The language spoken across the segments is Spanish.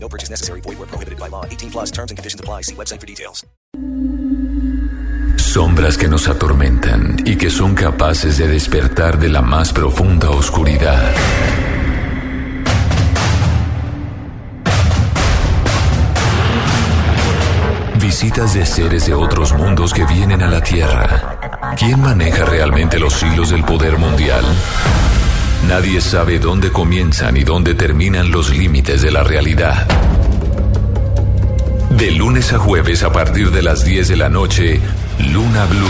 No purchase necessary. Void where prohibited by law. 18 plus terms and conditions apply. See website for details. Sombras que nos atormentan y que son capaces de despertar de la más profunda oscuridad. Visitas de seres de otros mundos que vienen a la Tierra. ¿Quién maneja realmente los hilos del poder mundial? Nadie sabe dónde comienzan y dónde terminan los límites de la realidad. De lunes a jueves a partir de las 10 de la noche, Luna Blue.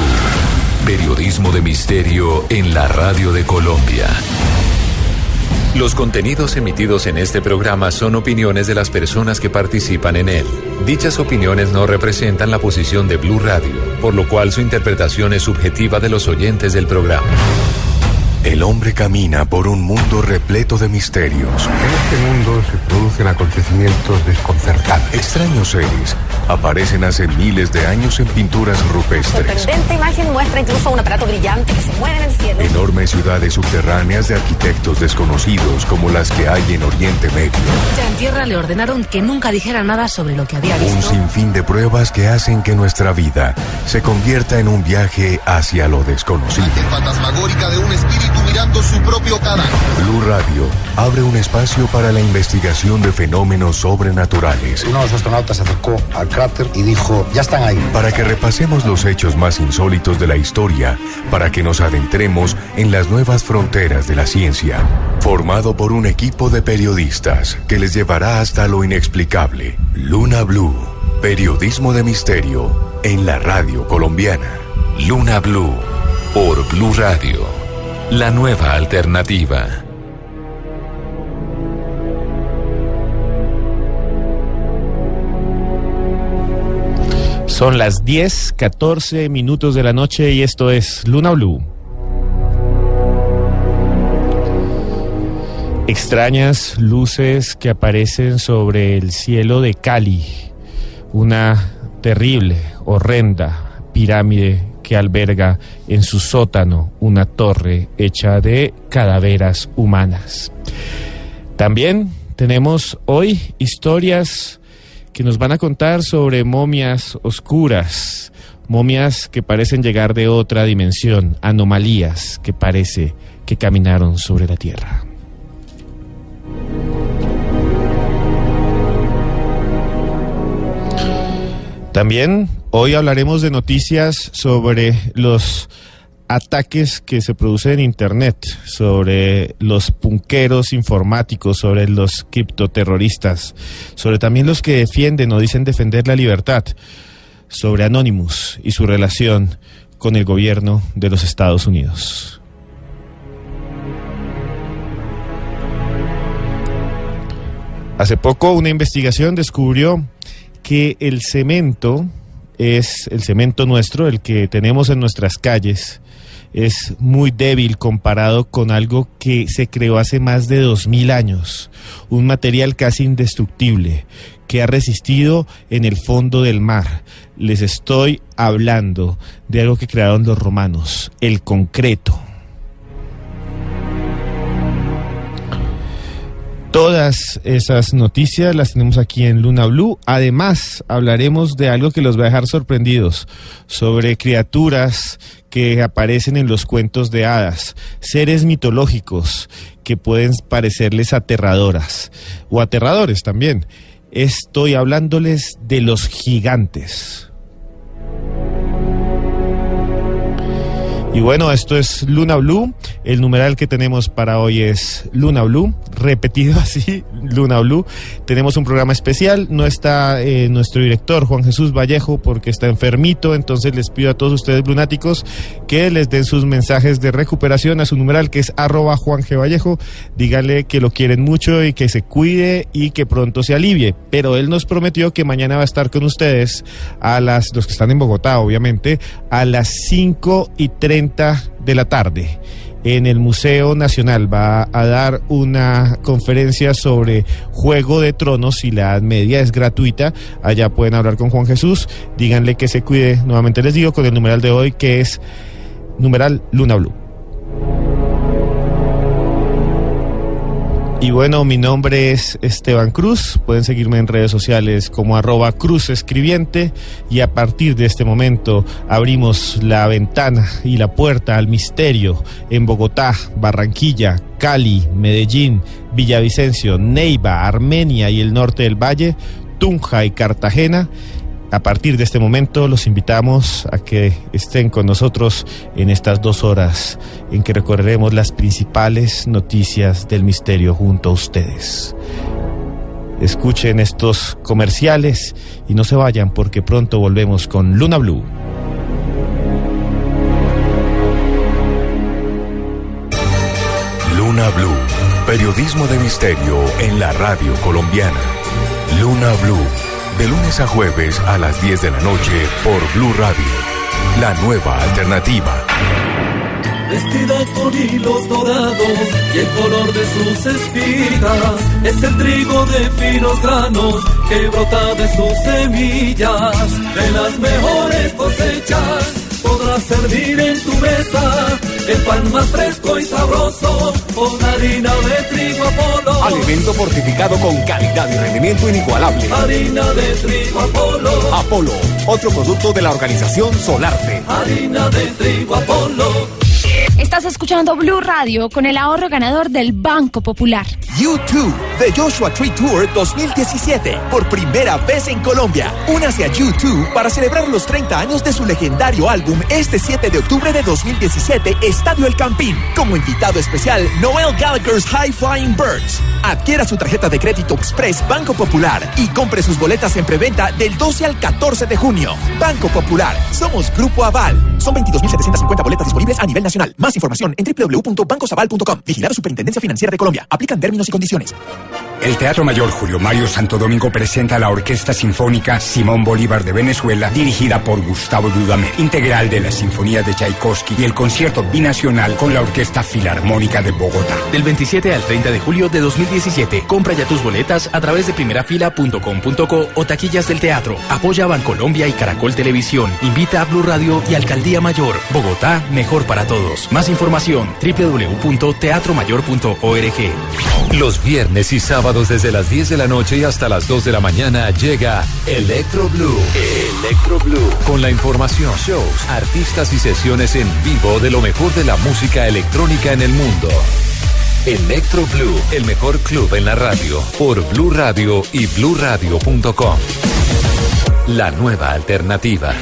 Periodismo de misterio en la radio de Colombia. Los contenidos emitidos en este programa son opiniones de las personas que participan en él. Dichas opiniones no representan la posición de Blue Radio, por lo cual su interpretación es subjetiva de los oyentes del programa. El hombre camina por un mundo repleto de misterios. En este mundo se producen acontecimientos desconcertantes. Extraños seres aparecen hace miles de años en pinturas rupestres. Sorprendente imagen muestra incluso un aparato brillante que se mueve en el cielo. Enormes ciudades subterráneas de arquitectos desconocidos como las que hay en Oriente Medio. Ya en tierra le ordenaron que nunca dijera nada sobre lo que había Un visto. sinfín de pruebas que hacen que nuestra vida se convierta en un viaje hacia lo desconocido. fantasmagórica de un espíritu mirando su propio cadáver. Blue Radio abre un espacio para la investigación de fenómenos sobrenaturales. Uno de los astronautas se acercó al y dijo, ya están ahí. Para que repasemos los hechos más insólitos de la historia, para que nos adentremos en las nuevas fronteras de la ciencia. Formado por un equipo de periodistas que les llevará hasta lo inexplicable. Luna Blue, periodismo de misterio en la radio colombiana. Luna Blue, por Blue Radio. La nueva alternativa. Son las 10, 14 minutos de la noche y esto es Luna Blue. Extrañas luces que aparecen sobre el cielo de Cali. Una terrible, horrenda pirámide que alberga en su sótano una torre hecha de cadaveras humanas. También tenemos hoy historias que nos van a contar sobre momias oscuras, momias que parecen llegar de otra dimensión, anomalías que parece que caminaron sobre la tierra. También hoy hablaremos de noticias sobre los ataques que se producen en Internet, sobre los punqueros informáticos, sobre los criptoterroristas, sobre también los que defienden o dicen defender la libertad, sobre Anonymous y su relación con el gobierno de los Estados Unidos. Hace poco una investigación descubrió que el cemento es el cemento nuestro, el que tenemos en nuestras calles, es muy débil comparado con algo que se creó hace más de dos mil años, un material casi indestructible que ha resistido en el fondo del mar. Les estoy hablando de algo que crearon los romanos, el concreto. Todas esas noticias las tenemos aquí en Luna Blue. Además, hablaremos de algo que los va a dejar sorprendidos, sobre criaturas aparecen en los cuentos de hadas, seres mitológicos que pueden parecerles aterradoras o aterradores también. Estoy hablándoles de los gigantes. Y bueno, esto es Luna Blue. El numeral que tenemos para hoy es Luna Blue, repetido así, Luna Blue. Tenemos un programa especial, no está eh, nuestro director Juan Jesús Vallejo porque está enfermito, entonces les pido a todos ustedes lunáticos que les den sus mensajes de recuperación a su numeral que es arroba Juan G. Vallejo. Díganle que lo quieren mucho y que se cuide y que pronto se alivie. Pero él nos prometió que mañana va a estar con ustedes a las, los que están en Bogotá, obviamente, a las 5 y 30 de la tarde en el Museo Nacional. Va a dar una conferencia sobre Juego de Tronos y la Edad Media. Es gratuita. Allá pueden hablar con Juan Jesús. Díganle que se cuide. Nuevamente les digo con el numeral de hoy que es numeral Luna Blue. Y bueno, mi nombre es Esteban Cruz. Pueden seguirme en redes sociales como arroba Cruz Escribiente. Y a partir de este momento abrimos la ventana y la puerta al misterio en Bogotá, Barranquilla, Cali, Medellín, Villavicencio, Neiva, Armenia y el norte del Valle, Tunja y Cartagena a partir de este momento los invitamos a que estén con nosotros en estas dos horas en que recorreremos las principales noticias del misterio junto a ustedes. Escuchen estos comerciales y no se vayan porque pronto volvemos con Luna Blue. Luna Blue, periodismo de misterio en la radio colombiana. Luna Blue de lunes a jueves a las 10 de la noche por Blue Radio. La nueva alternativa. Vestida con hilos dorados y el color de sus espigas es el trigo de finos granos que brota de sus semillas, de las mejores cosechas. Podrás servir en tu mesa el pan más fresco y sabroso con harina de trigo Apolo. Alimento fortificado con calidad y rendimiento inigualable. Harina de trigo Apolo. Apolo, otro producto de la organización Solarte. Harina de trigo Apolo. Estás escuchando Blue Radio con el ahorro ganador del Banco Popular. YouTube The Joshua Tree Tour 2017, por primera vez en Colombia. Únase a YouTube para celebrar los 30 años de su legendario álbum este 7 de octubre de 2017, Estadio El Campín. Como invitado especial, Noel Gallagher's High Flying Birds. Adquiera su tarjeta de crédito Express Banco Popular y compre sus boletas en preventa del 12 al 14 de junio. Banco Popular, somos Grupo Aval. Son 22.750 boletas disponibles a nivel nacional. Más información en www.bancosaval.com. Vigilada Superintendencia Financiera de Colombia. Aplican términos y condiciones. El Teatro Mayor Julio Mario Santo Domingo presenta la Orquesta Sinfónica Simón Bolívar de Venezuela, dirigida por Gustavo Dudamel, integral de la Sinfonía de Tchaikovsky y el concierto binacional con la Orquesta Filarmónica de Bogotá. Del 27 al 30 de julio de 2017, compra ya tus boletas a través de primerafila.com.co o taquillas del teatro. Apoya a Bancolombia y Caracol Televisión. Invita a Blue Radio y Alcaldía Mayor. Bogotá, mejor para todos. Más información, www.teatromayor.org. Los viernes y sábados desde las 10 de la noche y hasta las 2 de la mañana llega Electro Blue. Electro Blue. Con la información, shows, artistas y sesiones en vivo de lo mejor de la música electrónica en el mundo. Electro Blue, el mejor club en la radio, por Blue Radio y bluradio.com. La nueva alternativa.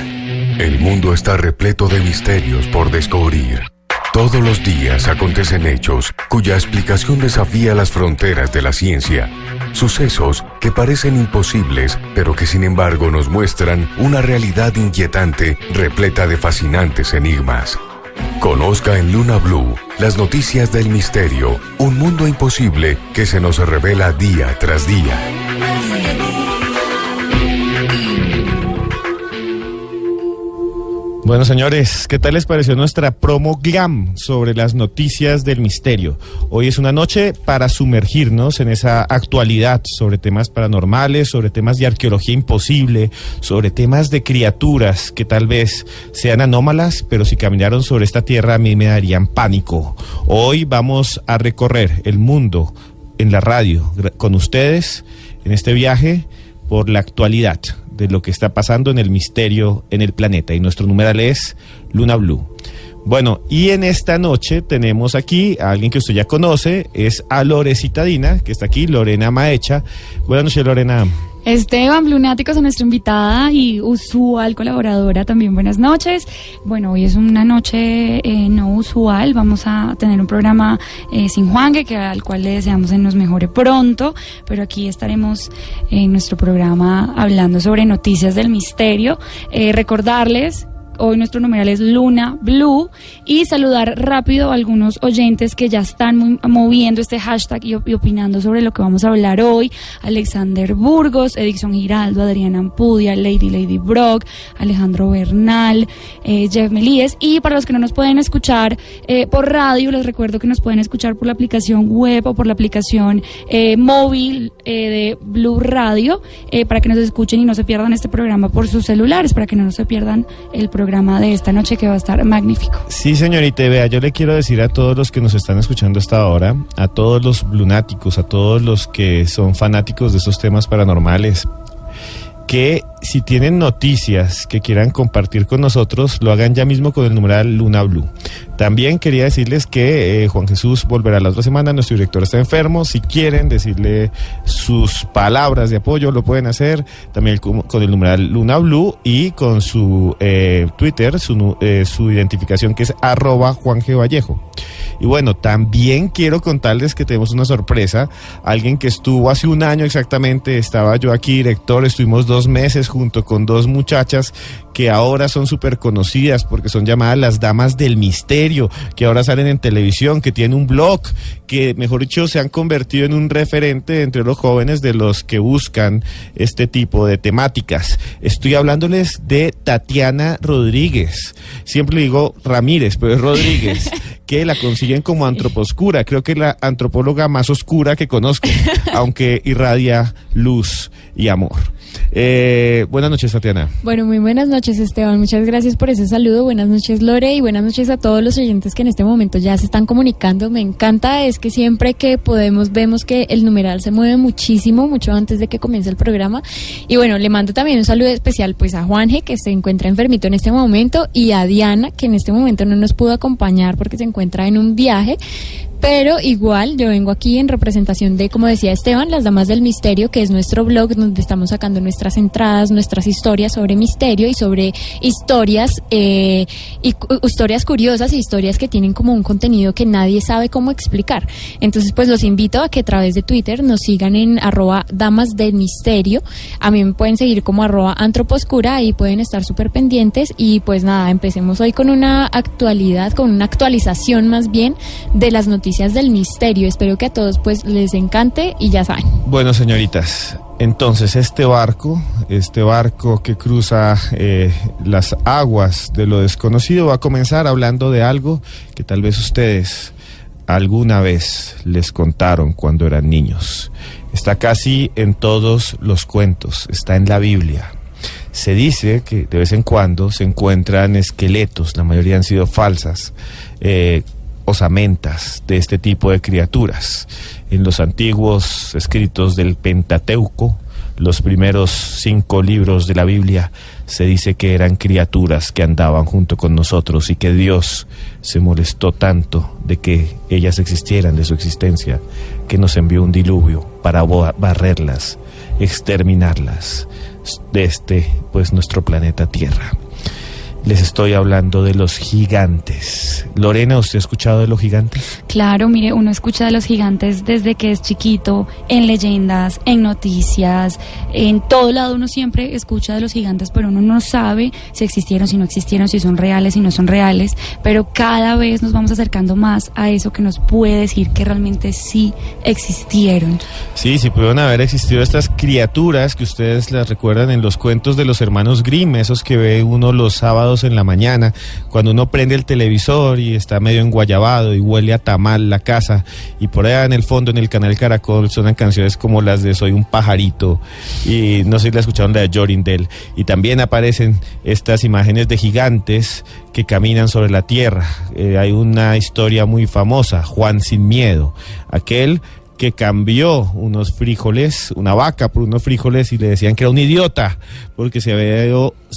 El mundo está repleto de misterios por descubrir. Todos los días acontecen hechos cuya explicación desafía las fronteras de la ciencia. Sucesos que parecen imposibles, pero que sin embargo nos muestran una realidad inquietante repleta de fascinantes enigmas. Conozca en Luna Blue las noticias del misterio, un mundo imposible que se nos revela día tras día. Bueno, señores, ¿qué tal les pareció nuestra promo glam sobre las noticias del misterio? Hoy es una noche para sumergirnos en esa actualidad sobre temas paranormales, sobre temas de arqueología imposible, sobre temas de criaturas que tal vez sean anómalas, pero si caminaron sobre esta tierra a mí me darían pánico. Hoy vamos a recorrer el mundo en la radio con ustedes en este viaje por la actualidad de lo que está pasando en el misterio en el planeta. Y nuestro numeral es Luna Blue. Bueno, y en esta noche tenemos aquí a alguien que usted ya conoce, es a Lore Citadina, que está aquí, Lorena Maecha. Buenas noches, Lorena. Esteban Blunáticos a nuestra invitada y usual colaboradora también. Buenas noches. Bueno, hoy es una noche eh, no usual. Vamos a tener un programa eh, sin Juan, que al cual le deseamos que nos mejore pronto. Pero aquí estaremos en nuestro programa hablando sobre noticias del misterio. Eh, recordarles Hoy nuestro numeral es Luna Blue y saludar rápido a algunos oyentes que ya están moviendo este hashtag y, opinando sobre lo que vamos a hablar hoy. Alexander Burgos, Edison Giraldo, Adriana Ampudia, Lady Lady Brock, Alejandro Bernal, eh, Jeff Melíes. Y para los que no nos pueden escuchar eh, por radio, les recuerdo que nos pueden escuchar por la aplicación web o por la aplicación eh, móvil de Blue Radio para que nos escuchen y no se pierdan este programa por sus celulares, para que no se pierdan el programa programa de esta noche que va a estar magnífico. Sí, señorita, vea, yo le quiero decir a todos los que nos están escuchando hasta ahora, a todos los lunáticos, a todos los que son fanáticos de esos temas paranormales, que si tienen noticias que quieran compartir con nosotros, lo hagan ya mismo con el numeral Luna Blue. También quería decirles que eh, Juan Jesús volverá la otra semana, nuestro director está enfermo. Si quieren decirle sus palabras de apoyo, lo pueden hacer también con, el numeral Luna Blue y con su eh, Twitter, su, eh, su identificación que es arroba Juan G. Vallejo. Y bueno, también quiero contarles que tenemos una sorpresa. Alguien que estuvo hace un año exactamente, estaba yo aquí director, estuvimos dos meses junto con dos muchachas que ahora son súper conocidas porque son llamadas las damas del misterio, que ahora salen en televisión, que tienen un blog, que mejor dicho se han convertido en un referente entre los jóvenes de los que buscan este tipo de temáticas. Estoy hablándoles de Tatiana Rodríguez. Siempre digo Ramírez, pero es Rodríguez. que la consiguen como antroposcura. Creo que es la antropóloga más oscura que conozco, aunque irradia luz y amor. Eh, buenas noches, Tatiana. Bueno, muy buenas noches, Esteban. Muchas gracias por ese saludo. Buenas noches, Lore, y buenas noches a todos los oyentes que en este momento ya se están comunicando. Me encanta, es que siempre que podemos vemos que el numeral se mueve muchísimo, mucho antes de que comience el programa. Y bueno, le mando también un saludo especial pues a Juanje, que se encuentra enfermito en este momento, y a Diana, que en este momento no nos pudo acompañar porque se encuentra en un viaje. Pero igual yo vengo aquí en representación de, como decía Esteban, Las Damas del Misterio, que es nuestro blog donde estamos sacando nuestras entradas, nuestras historias sobre misterio y sobre historias, eh, y, historias curiosas y historias que tienen como un contenido que nadie sabe cómo explicar. Entonces, pues los invito a que a través de Twitter nos sigan en arroba Damas del Misterio. A mí me pueden seguir como arroba Antroposcura y pueden estar súper pendientes. Y pues nada, empecemos hoy con una actualidad, con una actualización más bien de las noticias noticias del misterio. Espero que a todos pues les encante y ya saben. Bueno, señoritas, entonces este barco, este barco que cruza eh, las aguas de lo desconocido va a comenzar hablando de algo que tal vez ustedes alguna vez les contaron cuando eran niños. Está casi en todos los cuentos, está en la Biblia. Se dice que de vez en cuando se encuentran esqueletos, la mayoría han sido falsas, eh, osamentas de este tipo de criaturas. En los antiguos escritos del Pentateuco, los primeros cinco libros de la Biblia, se dice que eran criaturas que andaban junto con nosotros y que Dios se molestó tanto de que ellas existieran, de su existencia, que nos envió un diluvio para barrerlas, exterminarlas de este, pues nuestro planeta Tierra. Les estoy hablando de los gigantes. Lorena, ¿usted ha escuchado de los gigantes? Claro, mire, uno escucha de los gigantes desde que es chiquito, en leyendas, en noticias, en todo lado uno siempre escucha de los gigantes, pero uno no sabe si existieron, si no existieron, si son reales, si no son reales, pero cada vez nos vamos acercando más a eso que nos puede decir que realmente sí existieron. Sí, sí pudieron haber existido estas criaturas que ustedes las recuerdan en los cuentos de los hermanos Grimm, esos que ve uno los sábados en la mañana, cuando uno prende el televisor y está medio enguayabado y huele a tamal la casa, y por allá en el fondo, en el canal Caracol, suenan canciones como las de Soy un pajarito, y no sé si la escucharon la de Jorindel, y también aparecen estas imágenes de gigantes que caminan sobre la tierra. Eh, hay una historia muy famosa, Juan sin miedo, aquel que cambió unos frijoles, una vaca por unos frijoles y le decían que era un idiota porque se había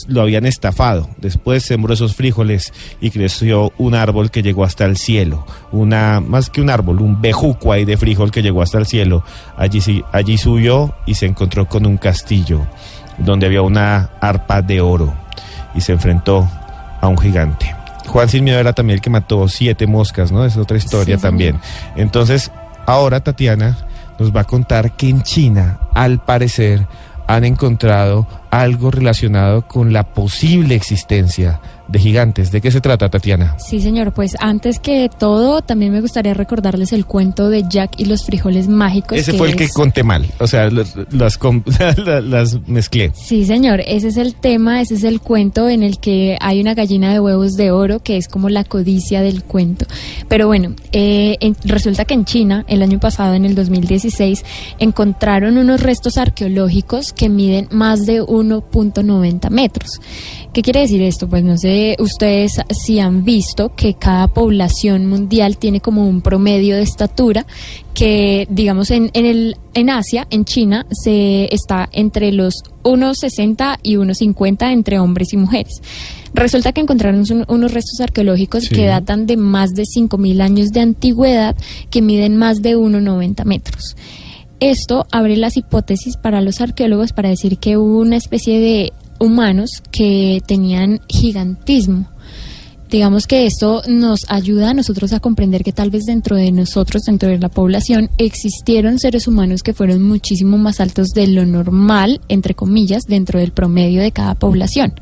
lo habían estafado. Después sembró esos frijoles y creció un árbol que llegó hasta el cielo. Una, más que un árbol, un bejuco ahí de frijol que llegó hasta el cielo. Allí, sí- allí subió y se encontró con un castillo donde había una arpa de oro y se enfrentó a un gigante. Juan Sin Miedo era también el que mató siete moscas, ¿no? Es otra historia Sí, también. Entonces, ahora Tatiana nos va a contar que en China, al parecer, han encontrado algo relacionado con la posible existencia de gigantes. ¿De qué se trata, Tatiana? Sí, señor. Pues antes que todo, también me gustaría recordarles el cuento de Jack y los frijoles mágicos. Ese fue el que conté mal, o sea, las, las mezclé. Sí, señor, ese es el tema, ese es el cuento en el que hay una gallina de huevos de oro que es como la codicia del cuento. Pero bueno, eh, en- resulta que en China, el año pasado, en el 2016, encontraron unos restos arqueológicos que miden más de 1.90 metros. ¿Qué quiere decir esto? Pues no sé ustedes si han visto que cada población mundial tiene como un promedio de estatura que digamos en, en el en Asia, en China, se está entre los 1,60 y 1,50 entre hombres y mujeres. Resulta que encontraron un- unos restos arqueológicos Sí. que datan de más de 5.000 años de antigüedad que miden más de 1,90 metros. Esto abre las hipótesis para los arqueólogos para decir que hubo una especie de humanos que tenían gigantismo. Digamos que esto nos ayuda a nosotros a comprender que tal vez dentro de nosotros, dentro de la población, existieron seres humanos que fueron muchísimo más altos de lo normal, entre comillas, dentro del promedio de cada población.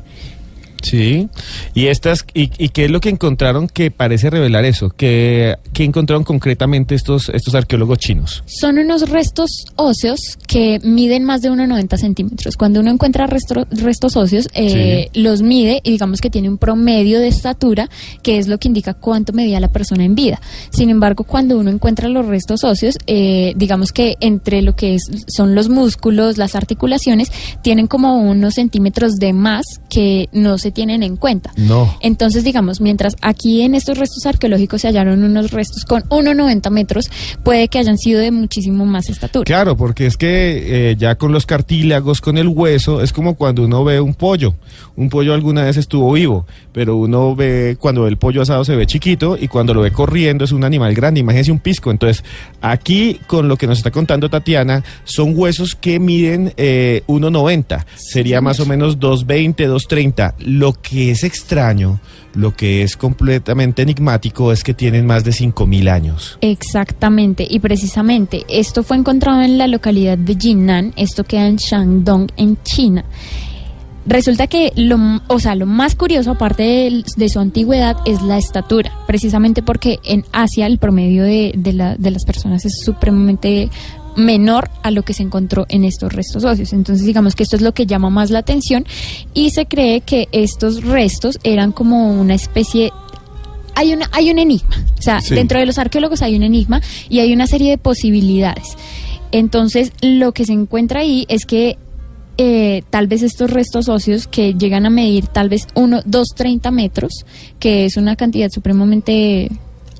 Sí. ¿Y estas y, y qué es lo que encontraron que parece revelar eso? ¿Qué, qué encontraron concretamente estos, estos arqueólogos chinos? Son unos restos óseos que miden más de 1,90 centímetros. Cuando uno encuentra restro- restos óseos, eh, los mide y digamos que tiene un promedio de estatura, que es lo que indica cuánto medía la persona en vida. Sin embargo, cuando uno encuentra los restos óseos, eh, digamos que entre lo que es- son los músculos, las articulaciones, tienen como unos centímetros de más que no se tienen en cuenta. No. Entonces, digamos, mientras aquí en estos restos arqueológicos se hallaron unos restos con 1,90 metros, puede que hayan sido de muchísimo más estatura. Claro, porque es que eh, ya con los cartílagos, con el hueso, es como cuando uno ve un pollo. Un pollo alguna vez estuvo vivo, pero uno ve, cuando el pollo asado se ve chiquito y cuando lo ve corriendo es un animal grande, imagínese un pisco. Entonces, aquí con lo que nos está contando Tatiana, son huesos que miden eh, 1,90. Sería más o menos 2,20, 2,30. Lo que es extraño, lo que es completamente enigmático es que tienen más de 5.000 años. Exactamente, y precisamente esto fue encontrado en la localidad de Jinan, esto queda en Shandong, en China. Resulta que lo, o sea, lo más curioso, aparte de, su antigüedad, es la estatura, precisamente porque en Asia el promedio de, de las personas es supremamente menor a lo que se encontró en estos restos óseos. Entonces, digamos que esto es lo que llama más la atención y se cree que estos restos eran como una especie hay, una, hay un enigma. O sea, Sí. dentro de los arqueólogos hay un enigma y hay una serie de posibilidades. Entonces, lo que se encuentra ahí es que eh, tal vez estos restos óseos que llegan a medir tal vez 1, 2, 30 metros, que es una cantidad supremamente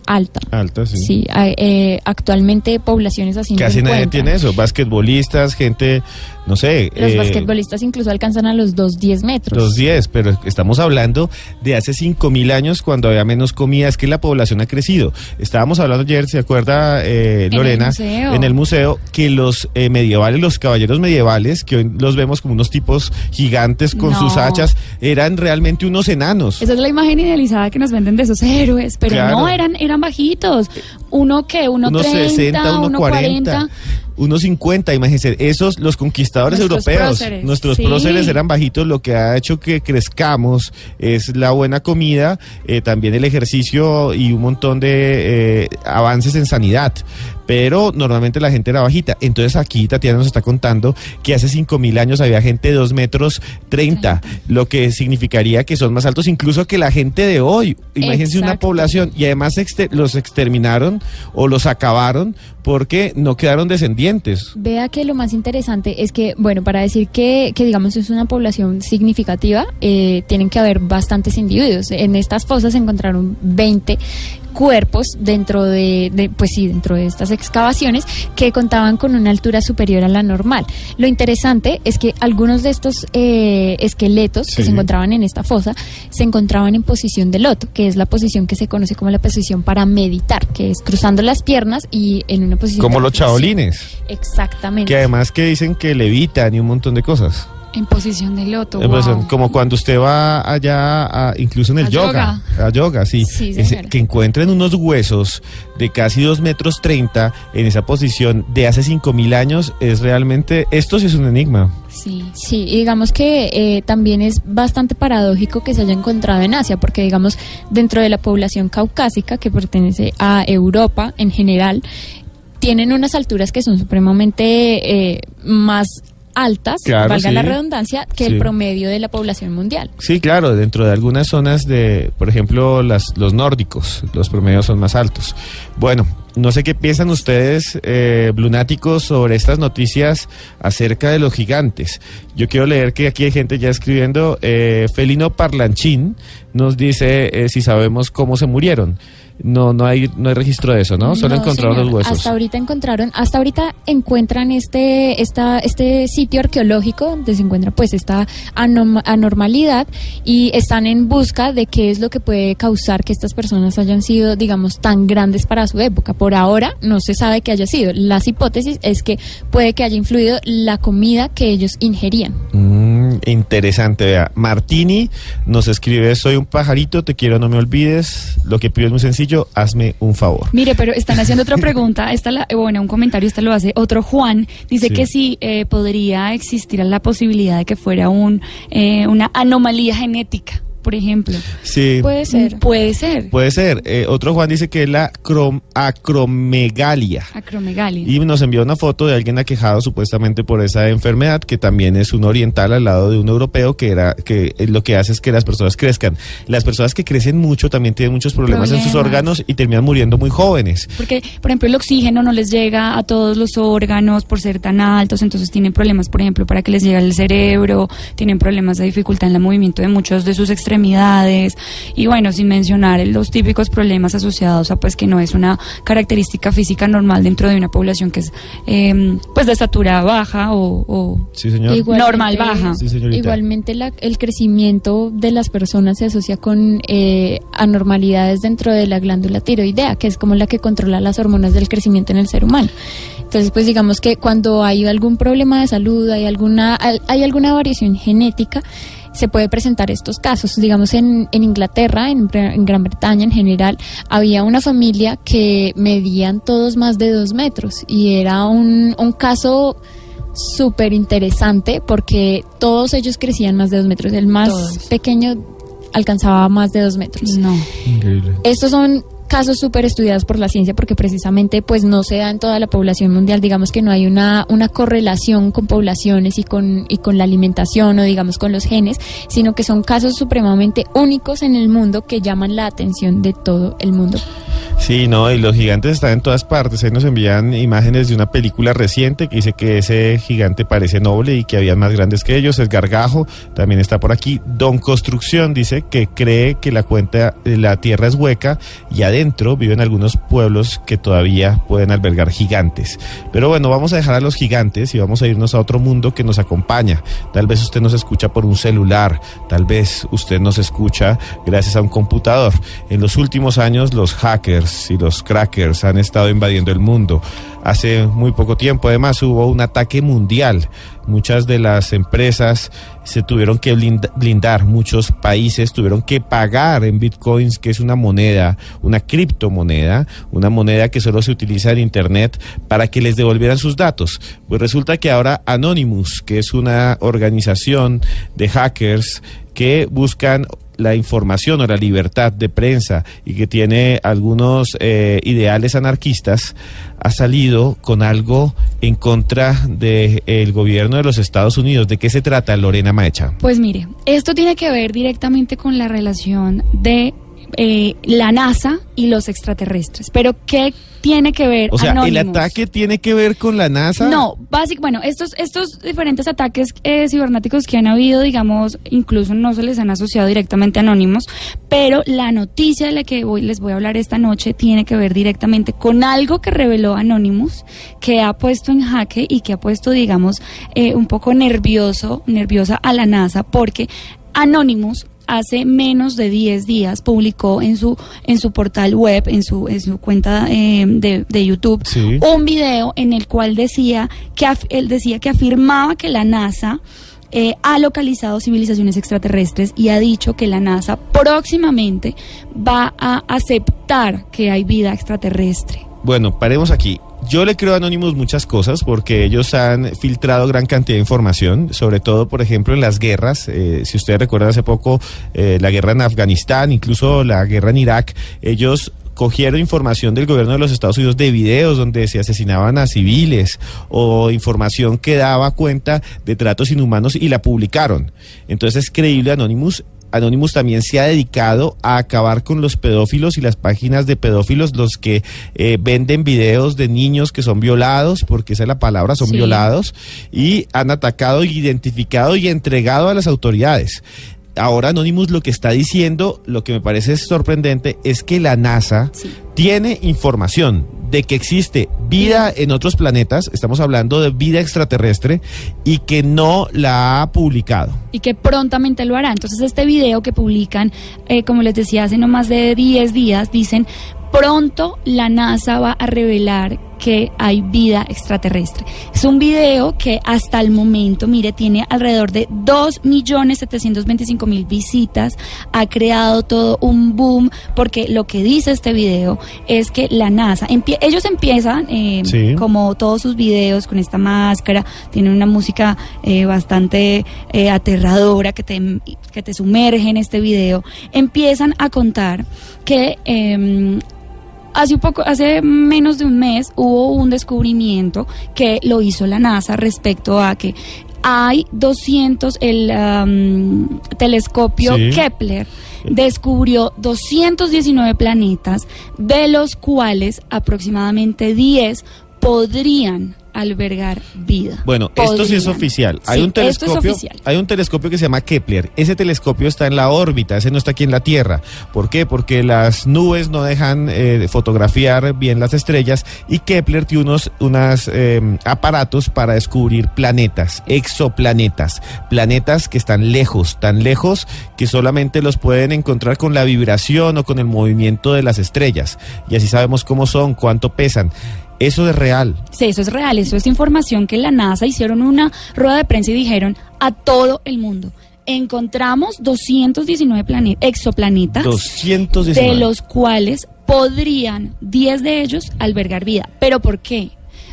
alta. Alta, sí. Sí, hay, eh, actualmente poblaciones así Casi nadie tiene eso. Basquetbolistas, gente, no sé. Los eh, basquetbolistas incluso alcanzan a los 2, 10 metros. Los 10, pero estamos hablando de hace 5.000 años cuando había menos comida, es que la población ha crecido. Estábamos hablando ayer, ¿se acuerda eh, En el Lorena? museo. en el museo, que los eh, medievales, los caballeros medievales, que hoy los vemos como unos tipos gigantes con No. sus hachas, eran realmente unos enanos. Esa es la imagen idealizada que nos venden de esos héroes, pero Claro. no, eran, eran bajitos. Uno que, uno unos 30, 60, uno unos 40, 40. Unos 50, imagínense, esos, los conquistadores Nuestros europeos, próceres, nuestros sí. próceres eran bajitos, lo que ha hecho que crezcamos es la buena comida, eh, también el ejercicio y un montón de eh, avances en sanidad, pero normalmente la gente era bajita. Entonces aquí Tatiana nos está contando que hace 5.000 años había gente de 2 metros 30, lo que significaría que son más altos incluso que la gente de hoy. Imagínense una población y además exter- los exterminaron o los acabaron porque no quedaron descendientes. Vea que lo más interesante es que, bueno, para decir que, que digamos es una población significativa, eh, tienen que haber bastantes individuos. En estas fosas se encontraron 20 cuerpos dentro de, de, pues sí, dentro de estas excavaciones que contaban con una altura superior a la normal. Lo interesante es que algunos de estos eh, esqueletos que se encontraban en esta fosa se encontraban en posición de loto, que es la posición que se conoce como la posición para meditar, que es cruzando las piernas y en una posición Como los chabolines. Exactamente. Que además que dicen que levitan y un montón de cosas. En posición de loto. Como cuando usted va allá, a- incluso en el A yoga, a yoga, sí, Sí, señor. que encuentren unos huesos de casi 2 metros 30 en esa posición de hace 5.000 años, es realmente, esto sí es un enigma. Sí. Sí, y digamos que eh, también es bastante paradójico que se haya encontrado en Asia, porque digamos, dentro de la población caucásica que pertenece a Europa en general, tienen unas alturas que son supremamente eh, más altas, Claro, valga sí. la redundancia, que Sí. el promedio de la población mundial. Sí, claro, dentro de algunas zonas de, por ejemplo, las, los nórdicos, los promedios son más altos. Bueno, no sé qué piensan ustedes, eh, lunáticos, sobre estas noticias acerca de los gigantes. Yo quiero leer que aquí hay gente ya escribiendo. eh, Felino Parlanchín nos dice eh, si sabemos cómo se murieron. No, no hay, no hay registro de eso, ¿no? Solo No, encontraron señor. los huesos. Hasta ahorita encontraron, hasta ahorita encuentran este, esta, este sitio arqueológico donde se encuentra pues esta anom- anormalidad y están en busca de qué es lo que puede causar que estas personas hayan sido, digamos, tan grandes para su época. Por ahora no se sabe que haya sido. Las hipótesis es que puede que haya influido la comida que ellos ingerían. Mm, interesante, vea. Martini nos escribe, soy un pajarito, te quiero, no me olvides. Lo que pido es muy sencillo, hazme un favor. Mire, pero están haciendo otra pregunta. Esta la, eh, bueno, un comentario, este lo hace otro Juan. Dice Sí. que si eh, podría existir la posibilidad de que fuera un eh, una anomalía genética, por ejemplo. Sí. Puede ser. Puede ser. Puede ser. Eh, otro Juan dice que es la crom- acromegalia. Acromegalia. Y nos envió una foto de alguien aquejado supuestamente por esa enfermedad, que también es un oriental al lado de un europeo, que era que eh, lo que hace es que las personas crezcan. Las personas que crecen mucho también tienen muchos problemas, en sus órganos y terminan muriendo muy jóvenes. Porque, por ejemplo, el oxígeno no les llega a todos los órganos por ser tan altos, entonces tienen problemas, por ejemplo, para que les llegue al cerebro, tienen problemas de dificultad en el movimiento de muchos de sus extremidades, y bueno, sin mencionar los típicos problemas asociados a pues que no es una característica física normal dentro de una población que es eh, pues de estatura baja o, o Sí, señor. Igualmente- normal baja. Sí. Igualmente la- el crecimiento de las personas se asocia con eh, anormalidades dentro de la glándula tiroidea, que es como la que controla las hormonas del crecimiento en el ser humano. Entonces, pues digamos que cuando hay algún problema de salud, hay alguna, al- hay alguna variación genética, se puede presentar estos casos. Digamos, en, en Inglaterra, en, en Gran Bretaña en general, había una familia que medían todos más de dos metros y era un, un caso súper interesante porque todos ellos crecían más de dos metros. El más Todos. pequeño alcanzaba más de dos metros. No. Increíble. Estos son casos súper estudiados por la ciencia porque precisamente pues no se da en toda la población mundial, digamos que no hay una, una correlación con poblaciones y con, y con la alimentación o digamos con los genes, sino que son casos supremamente únicos en el mundo que llaman la atención de todo el mundo. Sí, no, y los gigantes están en todas partes. Ahí nos envían imágenes de una película reciente que dice que ese gigante parece noble y que había más grandes que ellos. El gargajo también está por aquí. Don Construcción dice que cree que la cuenta la tierra es hueca y adentro viven algunos pueblos que todavía pueden albergar gigantes. Pero bueno, vamos a dejar a los gigantes y vamos a irnos a otro mundo que nos acompaña. Tal vez usted nos escucha por un celular, tal vez usted nos escucha gracias a un computador. En los últimos años los hackers y los crackers han estado invadiendo el mundo. Hace muy poco tiempo además hubo un ataque mundial. Muchas de las empresas se tuvieron que blind- blindar, muchos países tuvieron que pagar en bitcoins, que es una moneda, una criptomoneda, una moneda que solo se utiliza en Internet para que les devolvieran sus datos. Pues resulta que ahora Anonymous, que es una organización de hackers que buscan la información o la libertad de prensa y que tiene algunos eh, ideales anarquistas, ha salido con algo en contra del gobierno de los Estados Unidos. ¿De qué se trata, Lorena Maecha? Pues mire, esto tiene que ver directamente con la relación de eh, la NASA y los extraterrestres. Pero ¿qué tiene que ver? O sea, ¿el Anonymous? ataque tiene que ver con la NASA? No, básicamente, bueno, estos, estos diferentes ataques eh, cibernéticos que han habido, digamos, incluso no se les han asociado directamente a anónimos, pero la noticia de la que voy, les voy a hablar esta noche tiene que ver directamente con algo que reveló Anonymous, que ha puesto en jaque y que ha puesto, digamos, eh, un poco nervioso, nerviosa a la NASA, porque Anonymous hace menos de 10 días publicó en su en su portal web, en su en su cuenta eh, de, de YouTube, Sí. un video en el cual decía que af- él decía que afirmaba que la NASA eh, ha localizado civilizaciones extraterrestres y ha dicho que la NASA próximamente va a aceptar que hay vida extraterrestre. Bueno, paremos aquí. Yo le creo a Anonymous muchas cosas porque ellos han filtrado gran cantidad de información, sobre todo, por ejemplo, en las guerras. Eh, si ustedes recuerdan hace poco eh, la guerra en Afganistán, incluso la guerra en Irak, ellos cogieron información del gobierno de los Estados Unidos de videos donde se asesinaban a civiles o información que daba cuenta de tratos inhumanos y la publicaron. Entonces es creíble Anonymous. Anonymous también se ha dedicado a acabar con los pedófilos y las páginas de pedófilos, los que eh, venden videos de niños que son violados, porque esa es la palabra, son Sí. violados, y han atacado, identificado y entregado a las autoridades. Ahora Anonymous lo que está diciendo, lo que me parece sorprendente, es que la NASA tiene información de que existe vida en otros planetas, estamos hablando de vida extraterrestre, y que no la ha publicado. y que prontamente lo hará. Entonces este video que publican, eh, como les decía, hace no más de 10 días, dicen, pronto la NASA va a revelar que hay vida extraterrestre. Es un video que hasta el momento, mire, tiene alrededor de 2.725.000 visitas, ha creado todo un boom, porque lo que dice este video es que la NASA, empie- ellos empiezan, eh, Sí. como todos sus videos, con esta máscara, tienen una música eh, bastante eh, aterradora que te, que te sumerge en este video, empiezan a contar que... Hace un poco, hace menos de un mes hubo un descubrimiento que lo hizo la NASA respecto a que hay 200, el am, telescopio Sí. Kepler descubrió 219 planetas, de los cuales aproximadamente 10 podrían albergar vida. Bueno, esto sí es oficial. Hay Sí, un es telescopio, oficial. hay un telescopio que se llama Kepler. Ese telescopio está en la órbita, ese no está aquí en la Tierra. ¿Por qué? Porque las nubes no dejan eh, fotografiar bien las estrellas y Kepler tiene unos unas, eh, aparatos para descubrir planetas, exoplanetas, planetas que están lejos, tan lejos que solamente los pueden encontrar con la vibración o con el movimiento de las estrellas. Y así sabemos cómo son, cuánto pesan. Eso es real. Sí, eso es real, eso es información que la NASA hicieron una rueda de prensa y dijeron a todo el mundo. Encontramos 219 plane- exoplanetas, 219. de los cuales podrían 10 de ellos albergar vida. ¿Pero por qué?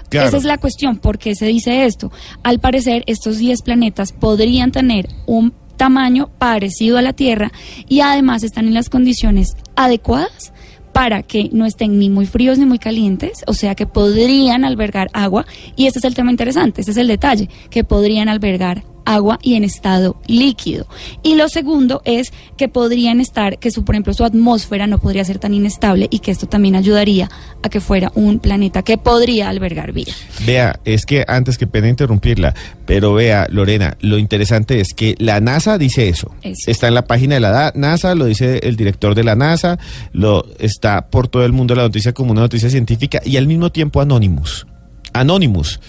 Claro. Esa es la cuestión, ¿por qué se dice esto? Al parecer, estos 10 planetas podrían tener un tamaño parecido a la Tierra y además están en las condiciones adecuadas para que no estén ni muy fríos ni muy calientes, o sea que podrían albergar agua, y este es el tema interesante, este es el detalle, que podrían albergar agua y en estado líquido. Y lo segundo es que podrían estar, que su, por ejemplo su atmósfera no podría ser tan inestable y que esto también ayudaría a que fuera un planeta que podría albergar vida. Vea, es que antes que pena interrumpirla, pero vea, Lorena, lo interesante es que la NASA dice eso. Eso. Está en la página de la NASA, lo dice el director de la NASA, lo está por todo el mundo la noticia como una noticia científica y al mismo tiempo Anonymous. Anonymous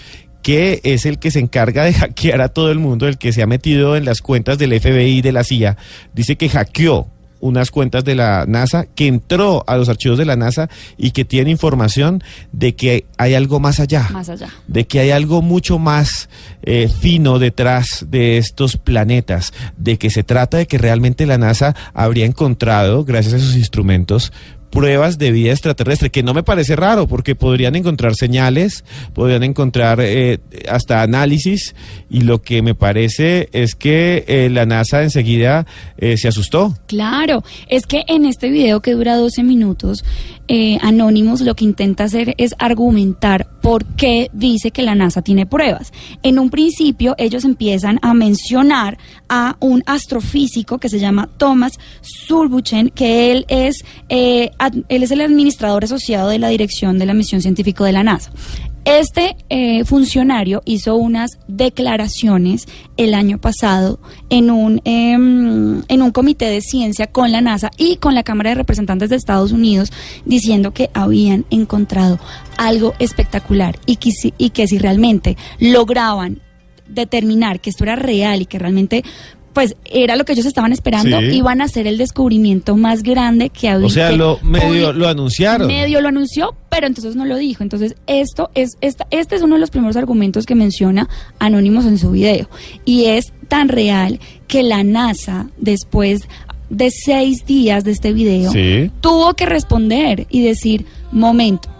que es el que se encarga de hackear a todo el mundo, el que se ha metido en las cuentas del FBI y de la CIA, dice que hackeó unas cuentas de la NASA, que entró a los archivos de la NASA y que tiene información de que hay algo más allá. Más allá. de que hay algo mucho más eh, fino detrás de estos planetas, de que se trata de que realmente la NASA habría encontrado, gracias a sus instrumentos, pruebas de vida extraterrestre, que no me parece raro, porque podrían encontrar señales, podrían encontrar eh, hasta análisis, y lo que me parece es que eh, la NASA enseguida eh, se asustó. Claro, es que en este video que dura 12 minutos, eh, Anonymous lo que intenta hacer es argumentar por qué dice que la NASA tiene pruebas. En un principio ellos empiezan a mencionar a un astrofísico que se llama Thomas Surbuchen, que él es, eh, él es el administrador asociado de la dirección de la misión científica de la NASA. Este eh, funcionario hizo unas declaraciones el año pasado en un, em, en un comité de ciencia con la NASA y con la Cámara de Representantes de Estados Unidos diciendo que habían encontrado algo espectacular y que, y que si realmente lograban determinar que esto era real y que realmente pues era lo que ellos estaban esperando, iban a hacer el descubrimiento más grande que había. O sea, lo medio lo anunciaron. Medio lo anunció, pero entonces no lo dijo. Entonces, esto es esta, este es uno de los primeros argumentos que menciona Anónimos en su video y es tan real que la NASA después de seis días de este video tuvo que responder y decir, momento,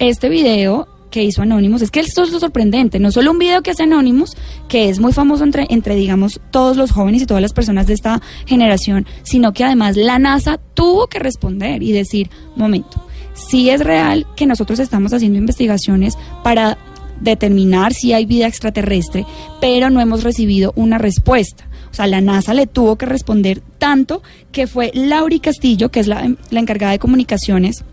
este video que hizo Anonymous. Es que esto es lo sorprendente. No solo un video que hace Anonymous, que es muy famoso entre, entre, digamos, todos los jóvenes y todas las personas de esta generación, sino que además la NASA tuvo que responder y decir, momento, si es real que nosotros estamos haciendo investigaciones para determinar si hay vida extraterrestre, pero no hemos recibido una respuesta. O sea, la NASA le tuvo que responder tanto que fue Lauri Castillo, que es la, la encargada de comunicaciones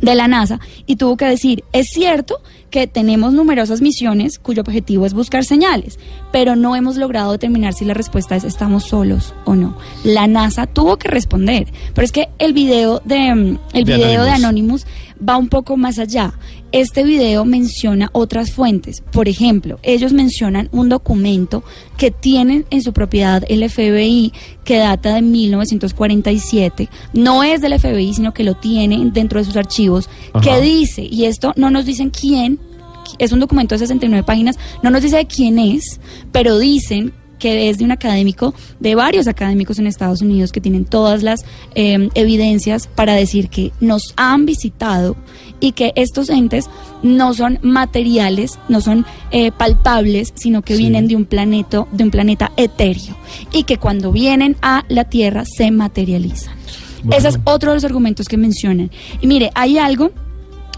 de la NASA y tuvo que decir, es cierto que tenemos numerosas misiones cuyo objetivo es buscar señales, pero no hemos logrado determinar si la respuesta es estamos solos o no. La NASA tuvo que responder, pero es que el video de mm, el video de Anonymous va un poco más allá. Este video menciona otras fuentes. Por ejemplo, ellos mencionan un documento que tienen en su propiedad el FBI que data de 1947. No es del FBI, sino que lo tienen dentro de sus archivos, que dice, y esto no nos dicen quién, es un documento de 69 páginas, no nos dice de quién es, pero dicen que es de un académico, de varios académicos en Estados Unidos que tienen todas las em, evidencias para decir que nos han visitado y que estos entes no son materiales, no son eh, palpables, sino que vienen de un planeta, de un planeta etéreo y que cuando vienen a la Tierra se materializan. Ese es otro de los argumentos que mencionan. Y mire, hay algo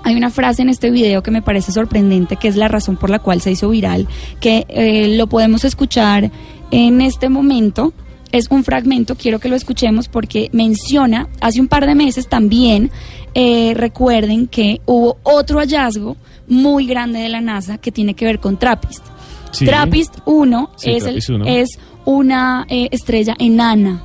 hay una frase en este video que me parece sorprendente, que es la razón por la cual se hizo viral, que eh, lo podemos escuchar en este momento. Es un fragmento, quiero que lo escuchemos porque menciona, hace un par de meses también, eh, recuerden que hubo otro hallazgo muy grande de la NASA que tiene que ver con TRAPPIST. TRAPPIST 1 es, es una eh, estrella enana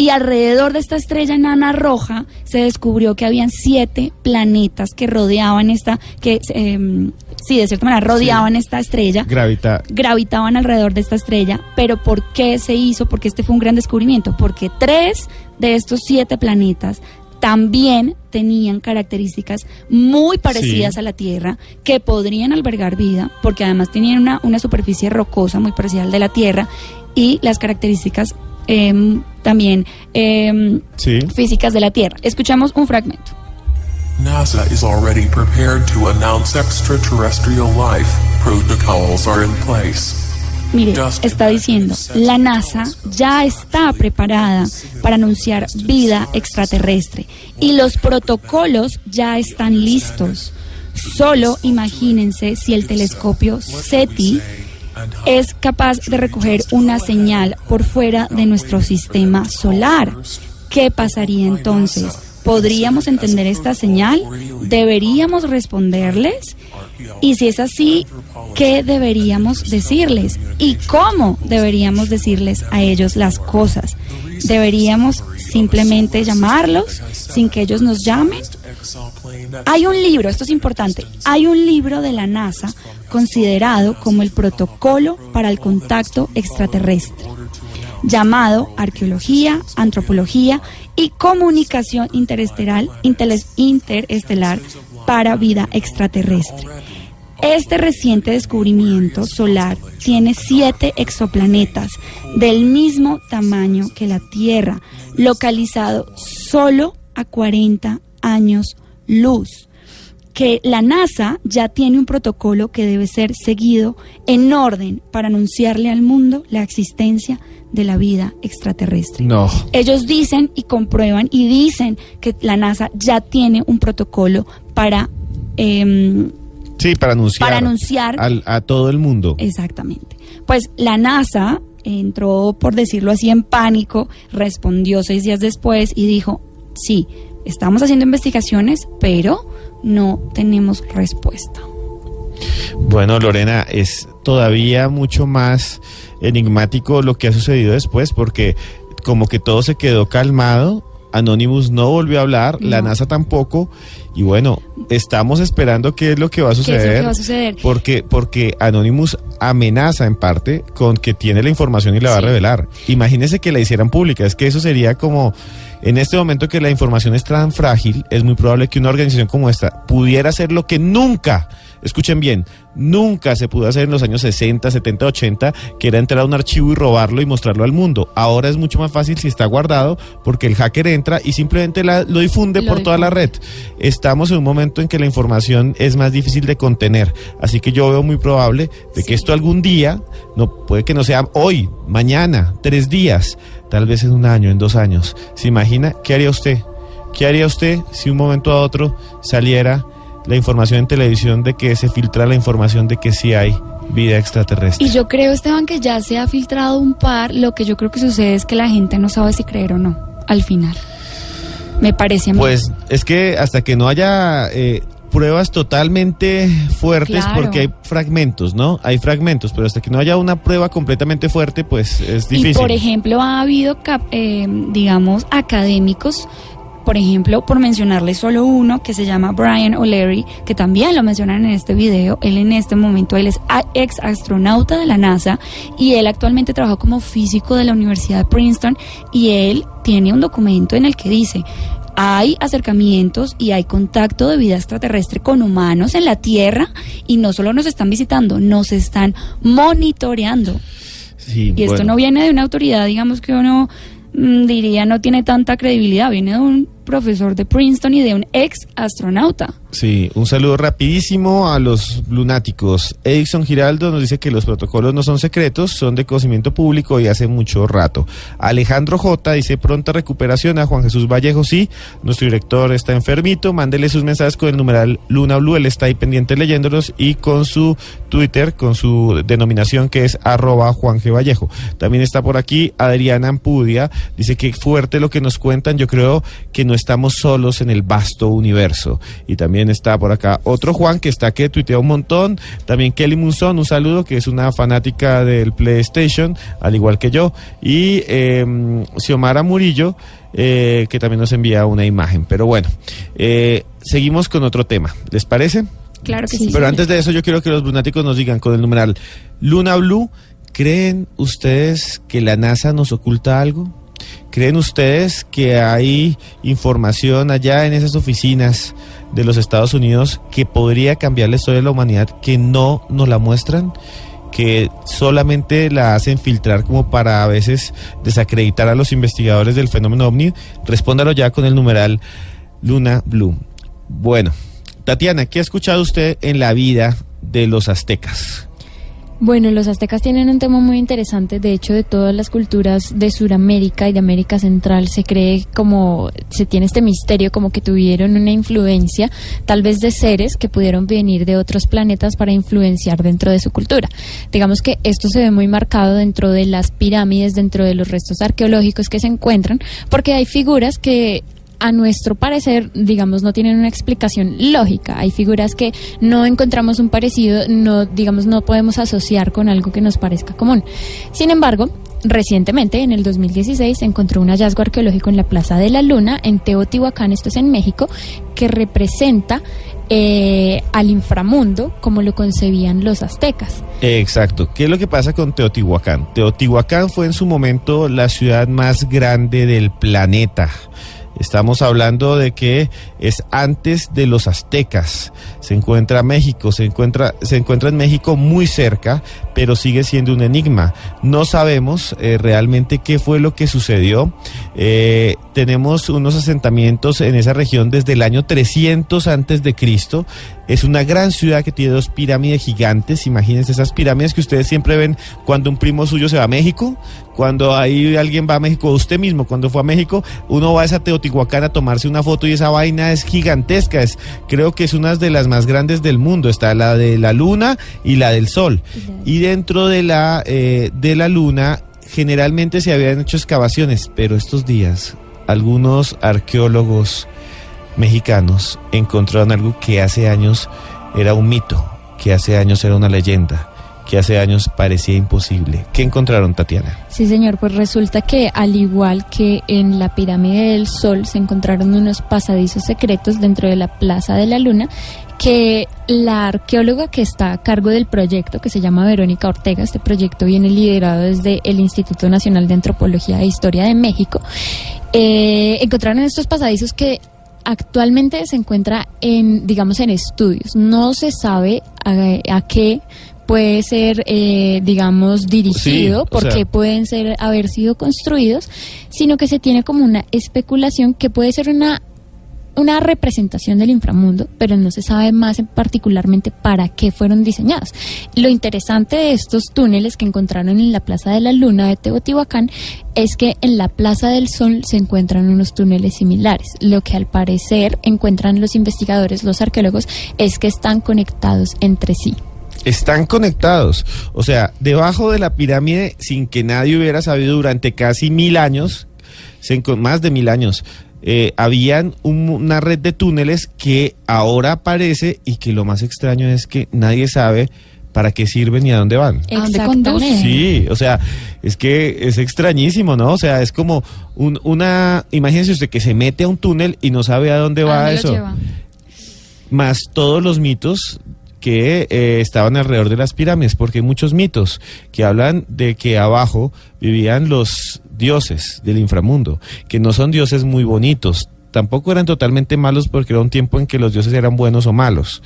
y alrededor de esta estrella enana roja se descubrió que habían siete planetas que rodeaban esta, que eh, sí, de cierta manera rodeaban esta estrella. Gravita. Gravitaban alrededor de esta estrella. Pero ¿por qué se hizo? Porque este fue un gran descubrimiento. Porque tres de estos siete planetas también tenían características muy parecidas a la Tierra que podrían albergar vida, porque además tenían una, una superficie rocosa muy parecida al de la Tierra y las características eh, también eh, sí. físicas de la Tierra. Escuchamos un fragmento. NASA is already prepared to announce extraterrestrial life. Protocols are in place. Mire, está diciendo, la NASA ya está preparada para anunciar vida extraterrestre y los protocolos ya están listos. Solo imagínense si el telescopio SETI es capaz de recoger una señal por fuera de nuestro sistema solar. ¿Qué pasaría entonces? ¿Podríamos entender esta señal? ¿Deberíamos responderles? Y si es así, ¿qué deberíamos decirles? ¿Y cómo deberíamos decirles a ellos las cosas? ¿Deberíamos simplemente llamarlos sin que ellos nos llamen? Hay un libro, esto es importante, hay un libro de la NASA considerado como el protocolo para el contacto extraterrestre, llamado Arqueología, Antropología y Comunicación Interestelar, para Vida Extraterrestre. Este reciente descubrimiento solar tiene siete exoplanetas del mismo tamaño que la Tierra, localizado solo a 40 años luz que la NASA ya tiene un protocolo que debe ser seguido en orden para anunciarle al mundo la existencia de la vida extraterrestre. No. Ellos dicen y comprueban y dicen que la NASA ya tiene un protocolo para... em, Sí, para anunciar. Para anunciar. al- a todo el mundo. Exactamente. Pues la NASA entró, por decirlo así, en pánico, respondió seis días después y dijo, sí, estamos haciendo investigaciones, pero no tenemos respuesta. Bueno, Lorena, es todavía mucho más enigmático lo que ha sucedido después, porque como que todo se quedó calmado, Anonymous no volvió a hablar, la NASA tampoco, y bueno, estamos esperando qué es lo que va a ¿Qué es lo suceder. que va a suceder? Porque, porque Anonymous amenaza en parte con que tiene la información y la va a revelar. Imagínese que la hicieran pública, es que eso sería como, en este momento que la información es tan frágil, es muy probable que una organización como esta pudiera hacer lo que nunca, escuchen bien, nunca se pudo hacer en los años 60, 70, 80, que era entrar a un archivo y robarlo y mostrarlo al mundo. Ahora es mucho más fácil si está guardado porque el hacker entra y simplemente la- lo difunde Lo por toda la red. Estamos en un momento en que la información es más difícil de contener, así que yo veo muy probable de que esto algún día, no puede que no sea hoy, mañana, tres días, tal vez en un año, en dos años. ¿Se imagina qué haría usted? ¿Qué haría usted si un momento a otro saliera la información en televisión de que se filtra la información de que sí hay vida extraterrestre? Y yo creo, Esteban, que ya se ha filtrado un par. Lo que yo creo que sucede es que la gente no sabe si creer o no, al final. Me parece a mí. Pues es que hasta que no haya eh, pruebas totalmente fuertes, Claro. porque hay fragmentos, ¿no? Hay fragmentos, pero hasta que no haya una prueba completamente fuerte, pues es difícil. Y por ejemplo, ha habido, eh, digamos, académicos, por ejemplo, por mencionarle solo uno, que se llama Brian O'Leary, que también lo mencionan en este video. Él en este momento, él es ex astronauta de la NASA y él actualmente trabaja como físico de la Universidad de Princeton y él tiene un documento en el que dice... Hay acercamientos y hay contacto de vida extraterrestre con humanos en la Tierra y no solo nos están visitando, nos están monitoreando. Sí, Y esto no viene de una autoridad, digamos que uno diría no tiene tanta credibilidad, viene de un profesor de Princeton y de un ex astronauta. Sí, un saludo rapidísimo a los lunáticos. Edison Giraldo nos dice que los protocolos no son secretos, son de conocimiento público y hace mucho rato. Alejandro J dice pronta recuperación a Juan Jesús Vallejo, sí, nuestro director está enfermito, mándele sus mensajes con el numeral Luna Blue, él está ahí pendiente leyéndolos y con su Twitter, con su denominación que es arroba Juan G. Vallejo. También está por aquí Adriana Ampudia, dice que fuerte lo que nos cuentan, yo creo que no estamos solos en el vasto universo. Y también está por acá otro Juan que está que tuitea un montón. También Kelly Munson, un saludo, que es una fanática del PlayStation, al igual que yo. Y eh, Xiomara Murillo, eh, que también nos envía una imagen. Pero bueno, eh, seguimos con otro tema. ¿Les parece? Claro que sí. Pero antes de eso, yo quiero que los lunáticos nos digan con el numeral Luna Blue, ¿creen ustedes que la NASA nos oculta algo? ¿Creen ustedes que hay información allá en esas oficinas de los Estados Unidos que podría cambiar la historia de la humanidad que no nos la muestran? que solamente la hacen filtrar como para a veces desacreditar a los investigadores del fenómeno ovni, respóndalo ya con el numeral Luna Blue. Bueno, Tatiana, ¿qué ha escuchado usted en la vida de los aztecas? Bueno, los aztecas tienen un tema muy interesante. De hecho, de todas las culturas de Sudamérica y de América Central se cree como, se tiene este misterio como que tuvieron una influencia, tal vez de seres que pudieron venir de otros planetas para influenciar dentro de su cultura. Digamos que esto se ve muy marcado dentro de las pirámides, dentro de los restos arqueológicos que se encuentran, porque hay figuras que a nuestro parecer, digamos, no tienen una explicación lógica. Hay figuras que no encontramos un parecido, no, digamos, no podemos asociar con algo que nos parezca común. Sin embargo, recientemente, en el 2016, se encontró un hallazgo arqueológico en la Plaza de la Luna, en Teotihuacán, esto es en México, que representa eh, al inframundo como lo concebían los aztecas. Exacto. ¿Qué es lo que pasa con Teotihuacán? Teotihuacán fue en su momento la ciudad más grande del planeta. Estamos hablando de que es antes de los aztecas. Se encuentra México, se encuentra, se encuentra en México muy cerca, pero sigue siendo un enigma. No sabemos eh, realmente qué fue lo que sucedió. Eh, tenemos unos asentamientos en esa región desde el año 300 antes de Cristo. Es una gran ciudad que tiene dos pirámides gigantes. Imagínense esas pirámides que ustedes siempre ven cuando un primo suyo se va a México, cuando ahí alguien va a México, usted mismo cuando fue a México, uno va a esa Teotihuacán a tomarse una foto y esa vaina es gigantesca, es, creo que es una de las más grandes del mundo, está la de la luna y la del sol. Y dentro de la, eh, de la luna generalmente se habían hecho excavaciones, pero estos días algunos arqueólogos mexicanos encontraron algo que hace años era un mito, que hace años era una leyenda, que hace años parecía imposible. ¿Qué encontraron, Tatiana? Sí, señor, pues resulta que al igual que en la pirámide del Sol se encontraron unos pasadizos secretos dentro de la Plaza de la Luna que la arqueóloga que está a cargo del proyecto, que se llama Verónica Ortega, este proyecto viene liderado desde el Instituto Nacional de Antropología e Historia de México, eh, encontraron estos pasadizos que actualmente se encuentra en, digamos, en estudios. No se sabe a, qué puede ser, eh, digamos, dirigido, porque pueden ser haber sido construidos, sino que se tiene como una especulación que puede ser una una representación del inframundo, pero no se sabe más particularmente para qué fueron diseñados. Lo interesante de estos túneles que encontraron en la Plaza de la Luna de Teotihuacán es que en la Plaza del Sol se encuentran unos túneles similares. Lo que al parecer encuentran los investigadores, los arqueólogos, es que están conectados entre sí están conectados. O sea, debajo de la pirámide, sin que nadie hubiera sabido durante casi mil años, más de mil años, eh, habían una red de túneles que ahora aparece y que lo más extraño es que nadie sabe para qué sirven y a dónde van. Exactamente. Sí, o sea, es que es extrañísimo, ¿no? O sea, es como una, imagínense usted que se mete a un túnel y no sabe a dónde va eso. Más todos los mitos que eh, estaban alrededor de las pirámides, porque hay muchos mitos que hablan de que abajo vivían los dioses del inframundo, que no son dioses muy bonitos, tampoco eran totalmente malos porque era un tiempo en que los dioses eran buenos o malos,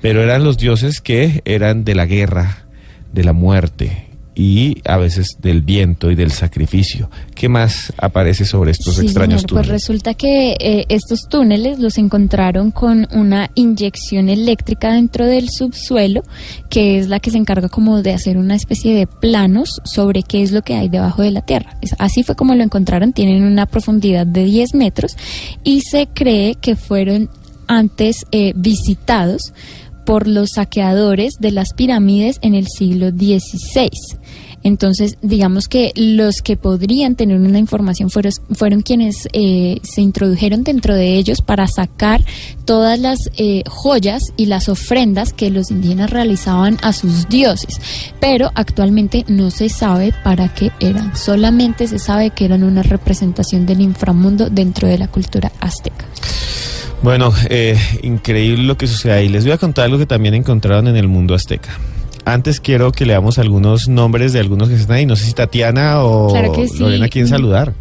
pero eran los dioses que eran de la guerra, de la muerte, y a veces del viento y del sacrificio. ¿Qué más aparece sobre estos extraños pues túneles? Pues resulta que eh, estos túneles los encontraron con una inyección eléctrica dentro del subsuelo, que es la que se encarga como de hacer una especie de planos sobre qué es lo que hay debajo de la tierra. así fue como lo encontraron, tienen una profundidad de 10 metros y se cree que fueron antes eh, visitados por los saqueadores de las pirámides en el siglo XVI. Entonces, digamos que los que podrían tener una información fueron, fueron quienes eh, se introdujeron dentro de ellos para sacar todas las eh, joyas y las ofrendas que los indígenas realizaban a sus dioses. Pero actualmente no se sabe para qué eran, solamente se sabe que eran una representación del inframundo dentro de la cultura azteca. Bueno, eh, increíble lo que sucede ahí. Les voy a contar algo que también encontraron en el mundo azteca. Antes quiero que leamos algunos nombres de algunos que están ahí. No sé si Tatiana o Lorena quieren saludar.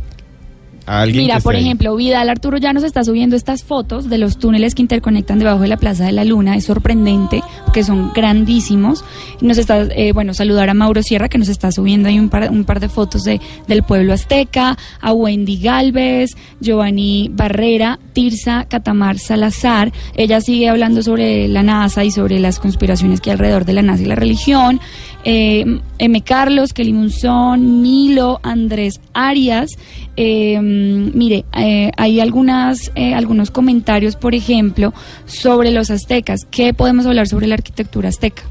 Mira, por ejemplo, Vidal Arturo ya nos está subiendo estas fotos de los túneles que interconectan debajo de la Plaza de la Luna. Es sorprendente porque son grandísimos. Nos está, eh, bueno, saludar a Mauro Sierra que nos está subiendo ahí un par, un par de fotos de, del pueblo azteca, a Wendy Galvez, Giovanni Barrera, Tirsa Catamar Salazar. Ella sigue hablando sobre la NASA y sobre las conspiraciones que hay alrededor de la NASA y la religión. Eh, M. Carlos, Kelly Munzón, Milo, Andrés Arias. Eh, mire, eh, hay algunas, algunos comentarios, por ejemplo, sobre los aztecas. ¿Qué podemos hablar sobre la arquitectura azteca?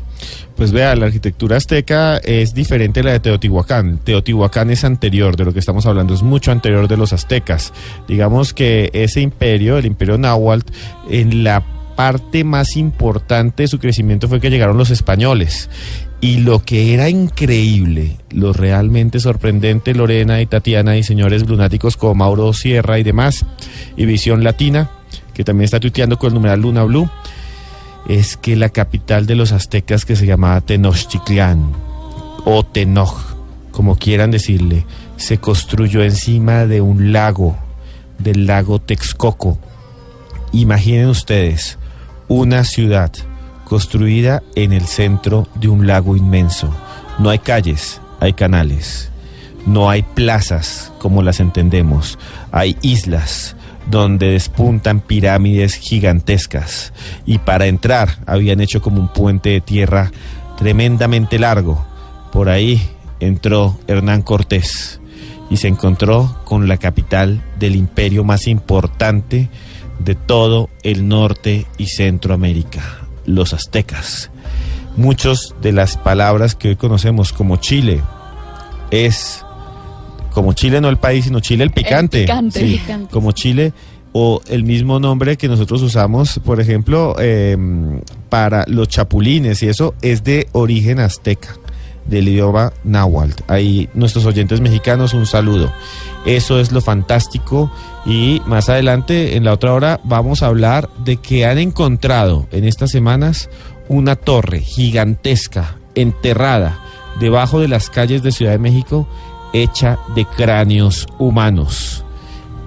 Pues vea, la arquitectura azteca es diferente a la de Teotihuacán. Teotihuacán es anterior, de lo que estamos hablando, es mucho anterior de los aztecas. Digamos que ese imperio, el imperio náhuatl, en la parte más importante de su crecimiento fue que llegaron los españoles y lo que era increíble, lo realmente sorprendente, Lorena y Tatiana y señores lunáticos como Mauro Sierra y demás, y Visión Latina, que también está tuiteando con el numeral Luna Blue, es que la capital de los aztecas que se llamaba Tenochtitlán, o Tenoch, como quieran decirle, se construyó encima de un lago, del lago Texcoco. Imaginen ustedes, una ciudad construida en el centro de un lago inmenso. No hay calles, hay canales. No hay plazas como las entendemos. Hay islas donde despuntan pirámides gigantescas. Y para entrar habían hecho como un puente de tierra tremendamente largo. Por ahí entró Hernán Cortés y se encontró con la capital del imperio más importante de todo el norte y Centroamérica, los aztecas. Muchos de las palabras que hoy conocemos como Chile es como Chile no el país, sino Chile el picante. El picante, Sí, picante. Como Chile o el mismo nombre que nosotros usamos, por ejemplo, eh, para los chapulines y eso es de origen azteca, del idioma náhuatl. Ahí nuestros oyentes mexicanos un saludo. Eso es lo fantástico y más adelante en la otra hora vamos a hablar de que han encontrado en estas semanas una torre gigantesca enterrada debajo de las calles de Ciudad de México hecha de cráneos humanos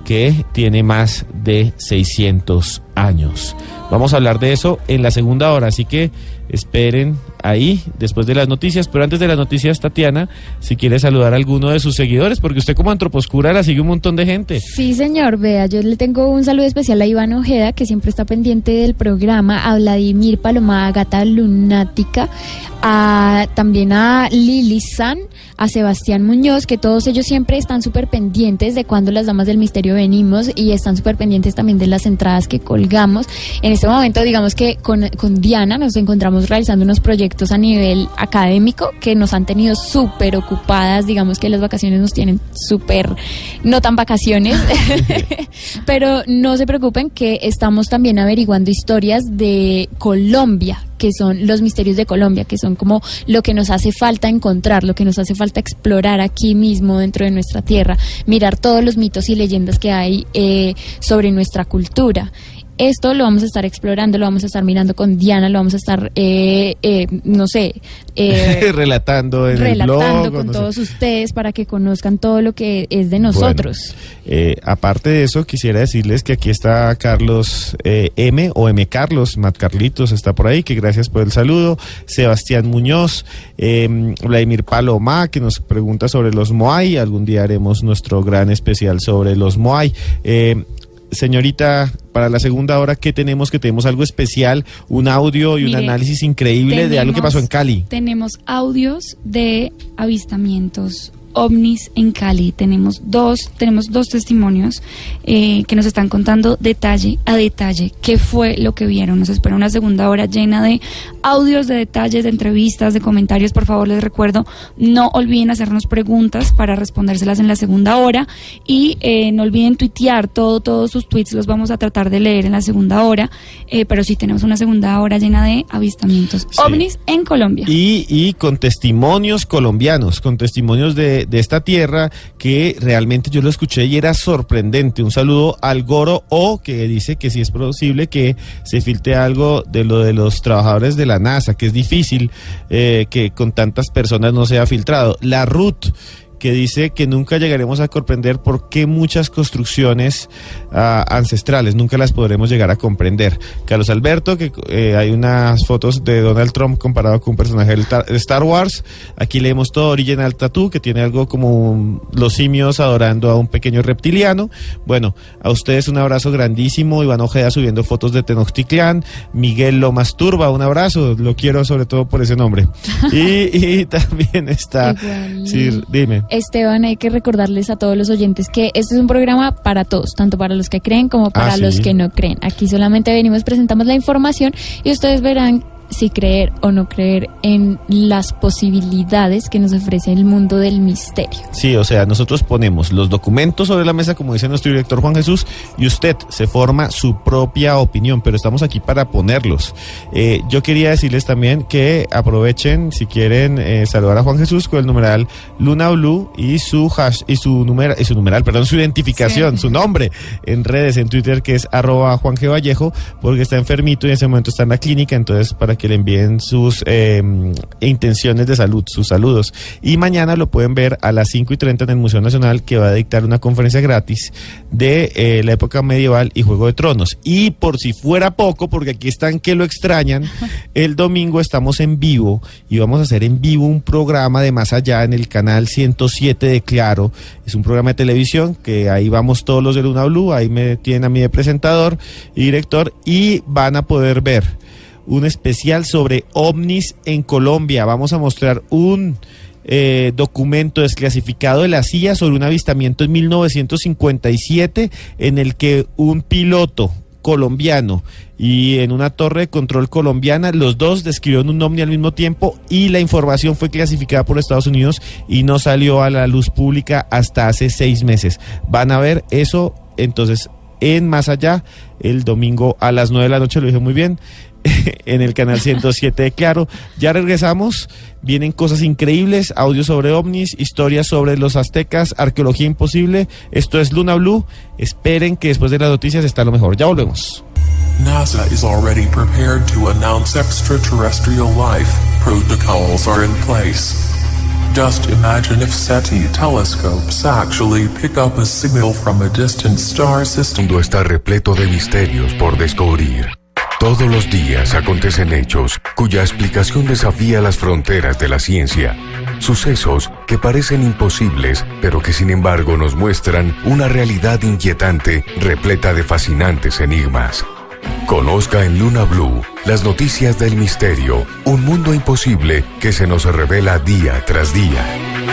que tiene más de 600 años. Vamos a hablar de eso en la segunda hora, así que esperen ahí después de las noticias. Pero antes de las noticias, Tatiana, si quiere saludar a alguno de sus seguidores, porque usted como antroposcura la sigue un montón de gente. Sí, señor, vea, yo le tengo un saludo especial a Iván Ojeda, que siempre está pendiente del programa, a Vladimir Paloma, Gata Lunática, a, también a Lili San, a Sebastián Muñoz, que todos ellos siempre están súper pendientes de cuando las damas del misterio venimos y están súper pendientes también de las entradas que colgamos. En este momento, digamos que con, con Diana nos encontramos realizando unos proyectos a nivel académico que nos han tenido súper ocupadas, digamos que las vacaciones nos tienen súper, no tan vacaciones, pero no se preocupen que estamos también averiguando historias de Colombia que son los misterios de Colombia, que son como lo que nos hace falta encontrar, lo que nos hace falta explorar aquí mismo dentro de nuestra tierra, mirar todos los mitos y leyendas que hay eh, sobre nuestra cultura. Esto lo vamos a estar explorando, lo vamos a estar mirando con Diana, lo vamos a estar, eh, eh, no sé, eh, relatando en el relatando blog. o con no sé. todos ustedes para que conozcan todo lo que es de nosotros. Eh, aparte de eso, quisiera decirles que aquí está Carlos eh, M o M Carlos, Matt Carlitos está por ahí, que gracias por el saludo. Sebastián Muñoz, eh, Vladimir Paloma, que nos pregunta sobre los Moai. Algún día haremos nuestro gran especial sobre los Moai. Señorita, para la segunda hora, ¿qué tenemos? Que tenemos algo especial, un audio y un análisis increíble de algo que pasó en Cali. Tenemos audios de avistamientos ovnis en Cali. Tenemos dos, tenemos dos testimonios eh, que nos están contando detalle a detalle qué fue lo que vieron. Nos espera una segunda hora llena de audios, de detalles, de entrevistas, de comentarios. Por favor, les recuerdo, no olviden hacernos preguntas para respondérselas en la segunda hora y eh, no olviden tuitear todo, todos sus tweets los vamos a tratar de leer en la segunda hora. Eh, pero sí tenemos una segunda hora llena de avistamientos ovnis en Colombia. Y, y con testimonios colombianos, con testimonios de, de esta tierra que realmente yo lo escuché y era sorprendente. Un saludo al Goro O, que dice que sí es posible que se filtre algo de lo de los trabajadores de la NASA, que es difícil eh, que con tantas personas no sea filtrado. La Ruth que dice que nunca llegaremos a comprender por qué muchas construcciones ah, ancestrales nunca las podremos llegar a comprender. Carlos Alberto, que eh, hay unas fotos de Donald Trump comparado con un personaje de Star Wars. Aquí leemos todo Original Tattoo, que tiene algo como un- los simios adorando a un pequeño reptiliano. Bueno, a ustedes un abrazo grandísimo. Iván Ojeda subiendo fotos de Tenochtitlán. Miguel Lomas Turba, un abrazo. Lo quiero sobre todo por ese nombre. Y, y también está... Sí, dime. Esteban, hay que recordarles a todos los oyentes que este es un programa para todos, tanto para los que creen como para Ah, los sí. que no creen. Aquí solamente venimos, presentamos la información y ustedes verán si creer o no creer en las posibilidades que nos ofrece el mundo del misterio. Sí, o sea, nosotros ponemos los documentos sobre la mesa, como dice nuestro director Juan Jesús, y usted se forma su propia opinión, pero estamos aquí para ponerlos. Eh, yo quería decirles también que aprovechen, si quieren, eh, saludar a Juan Jesús con el numeral Luna Blue y su hash, y su numeral, y su numeral, perdón, su identificación, su nombre en redes, en Twitter, que es arroba Juan G. Vallejo, porque está enfermito y en ese momento está en la clínica, entonces para que le envíen sus eh, intenciones de salud, sus saludos. Y mañana lo pueden ver a las 5 y 30 en el Museo Nacional, que va a dictar una conferencia gratis de eh, la época medieval y Juego de Tronos. Y por si fuera poco, porque aquí están que lo extrañan, el domingo estamos en vivo y vamos a hacer en vivo un programa de Más Allá en el canal 107 de Claro. Es un programa de televisión que ahí vamos todos los de Luna Blue, ahí me tienen a mí de presentador y director y van a poder ver un especial sobre ovnis en Colombia. Vamos a mostrar un eh, documento desclasificado de la CIA sobre un avistamiento en 1957 en el que un piloto colombiano y en una torre de control colombiana los dos describieron un ovni al mismo tiempo y la información fue clasificada por Estados Unidos y no salió a la luz pública hasta hace seis meses. Van a ver eso entonces en Más Allá el domingo a las 9 de la noche, lo dije muy bien, en el canal 107 de Claro. Ya regresamos, vienen cosas increíbles, audio sobre ovnis, historias sobre los aztecas, arqueología imposible. Esto es Luna Blue. Esperen que después de las noticias está lo mejor. Ya volvemos. NASA is already prepared to announce extraterrestrial life. Protocols are in place. Just imagine if SETI telescopes actually pick up a signal from a distant star system. El mundo está repleto de misterios por descubrir. Todos los días acontecen hechos cuya explicación desafía las fronteras de la ciencia. Sucesos que parecen imposibles, pero que sin embargo nos muestran una realidad inquietante repleta de fascinantes enigmas. Conozca en Luna Blue las noticias del misterio, un mundo imposible que se nos revela día tras día.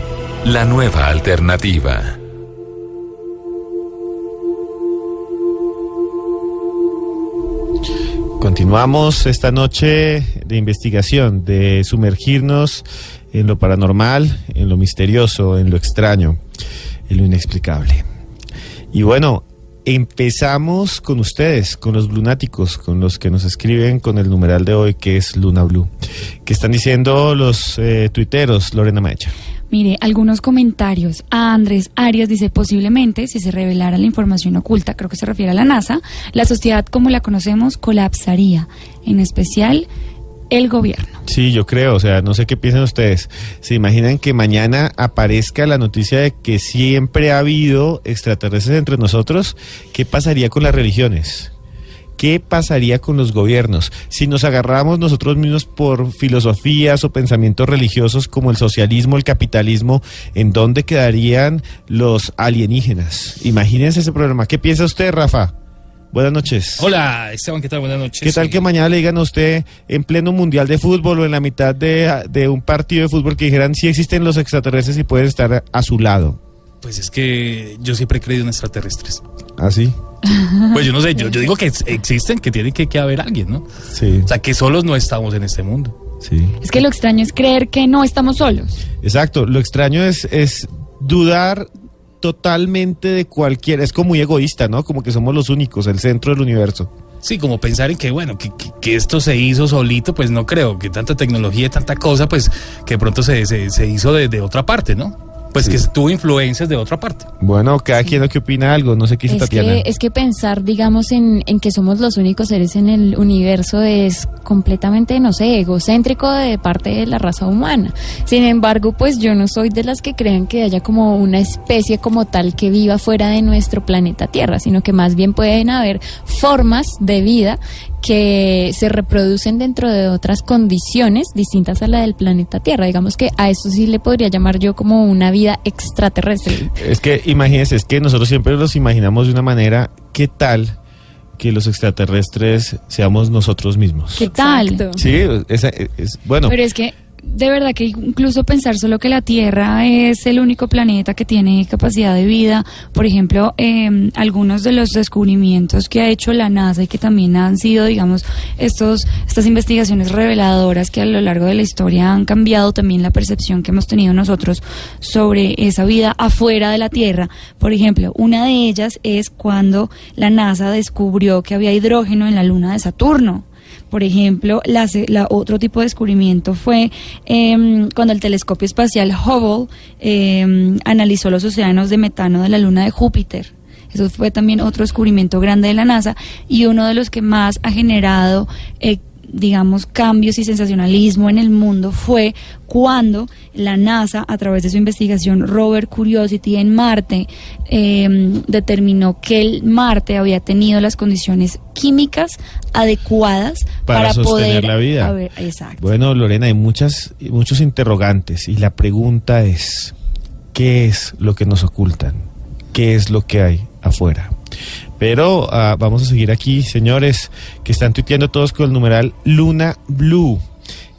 la nueva alternativa. Continuamos esta noche de investigación, de sumergirnos en lo paranormal, en lo misterioso, en lo extraño, en lo inexplicable. Y bueno, empezamos con ustedes, con los lunáticos, con los que nos escriben con el numeral de hoy que es Luna Blue. ¿Qué están diciendo los eh, tuiteros, Lorena Maecha? Mire, algunos comentarios. A Andrés Arias dice, posiblemente, si se revelara la información oculta, creo que se refiere a la NASA, la sociedad como la conocemos colapsaría, en especial el gobierno. Sí, yo creo, o sea, no sé qué piensan ustedes. ¿Se imaginan que mañana aparezca la noticia de que siempre ha habido extraterrestres entre nosotros? ¿Qué pasaría con las religiones? ¿Qué pasaría con los gobiernos? Si nos agarramos nosotros mismos por filosofías o pensamientos religiosos como el socialismo, el capitalismo, ¿en dónde quedarían los alienígenas? Imagínense ese problema. ¿Qué piensa usted, Rafa? Buenas noches. Hola, Esteban, ¿qué tal? Buenas noches. ¿Qué tal que mañana le digan a usted en pleno mundial de fútbol o en la mitad de, de un partido de fútbol que dijeran si existen los extraterrestres y pueden estar a su lado? Pues es que yo siempre he creído en extraterrestres. ¿Ah, sí? Pues yo no sé, yo, yo digo que ex- existen, que tiene que, que haber alguien, ¿no? Sí. O sea, que solos no estamos en este mundo. Sí. Es que lo extraño es creer que no estamos solos. Exacto, lo extraño es, es dudar totalmente de cualquier, es como muy egoísta, ¿no? Como que somos los únicos, el centro del universo. Sí, como pensar en que, bueno, que, que- que esto se hizo solito, pues no creo, que tanta tecnología y tanta cosa, pues que de pronto se, se, se hizo de, de otra parte, ¿no? Pues que tuvo influencias de otra parte. Bueno, cada quien lo que opina algo, no sé qué Es Tatiana. que, es que pensar, digamos, en, en que somos los únicos seres en el universo es completamente, no sé, egocéntrico de parte de la raza humana. Sin embargo, pues yo no soy de las que crean que haya como una especie como tal que viva fuera de nuestro planeta Tierra, sino que más bien pueden haber formas de vida que se reproducen dentro de otras condiciones distintas a la del planeta Tierra. Digamos que a eso sí le podría llamar yo como una vida extraterrestre. Es que imagínense, es que nosotros siempre los imaginamos de una manera, ¿qué tal que los extraterrestres seamos nosotros mismos? ¿Qué tal? Sí, es, es- bueno. Pero es que de verdad que incluso pensar solo que la Tierra es el único planeta que tiene capacidad de vida, por ejemplo, eh, algunos de los descubrimientos que ha hecho la NASA y que también han sido, digamos, estos, estas investigaciones reveladoras que a lo largo de la historia han cambiado también la percepción que hemos tenido nosotros sobre esa vida afuera de la Tierra. Por ejemplo, una de ellas es cuando la NASA descubrió que había hidrógeno en la luna de Saturno. Por ejemplo, la, la otro tipo de descubrimiento fue eh, cuando el telescopio espacial Hubble eh, analizó los océanos de metano de la luna de Júpiter. Eso fue también otro descubrimiento grande de la NASA y uno de los que más ha generado eh, digamos, cambios y sensacionalismo en el mundo fue cuando la NASA, a través de su investigación Rover Curiosity en Marte, eh, determinó que el Marte había tenido las condiciones químicas adecuadas para, para, sostener poder la vida. a ver, exacto. Bueno, Lorena, hay muchas, muchos interrogantes y la pregunta es, ¿qué es lo que nos ocultan? ¿Qué es lo que hay afuera? Pero uh, vamos a seguir aquí, señores, que están tuiteando todos con el numeral Luna Blue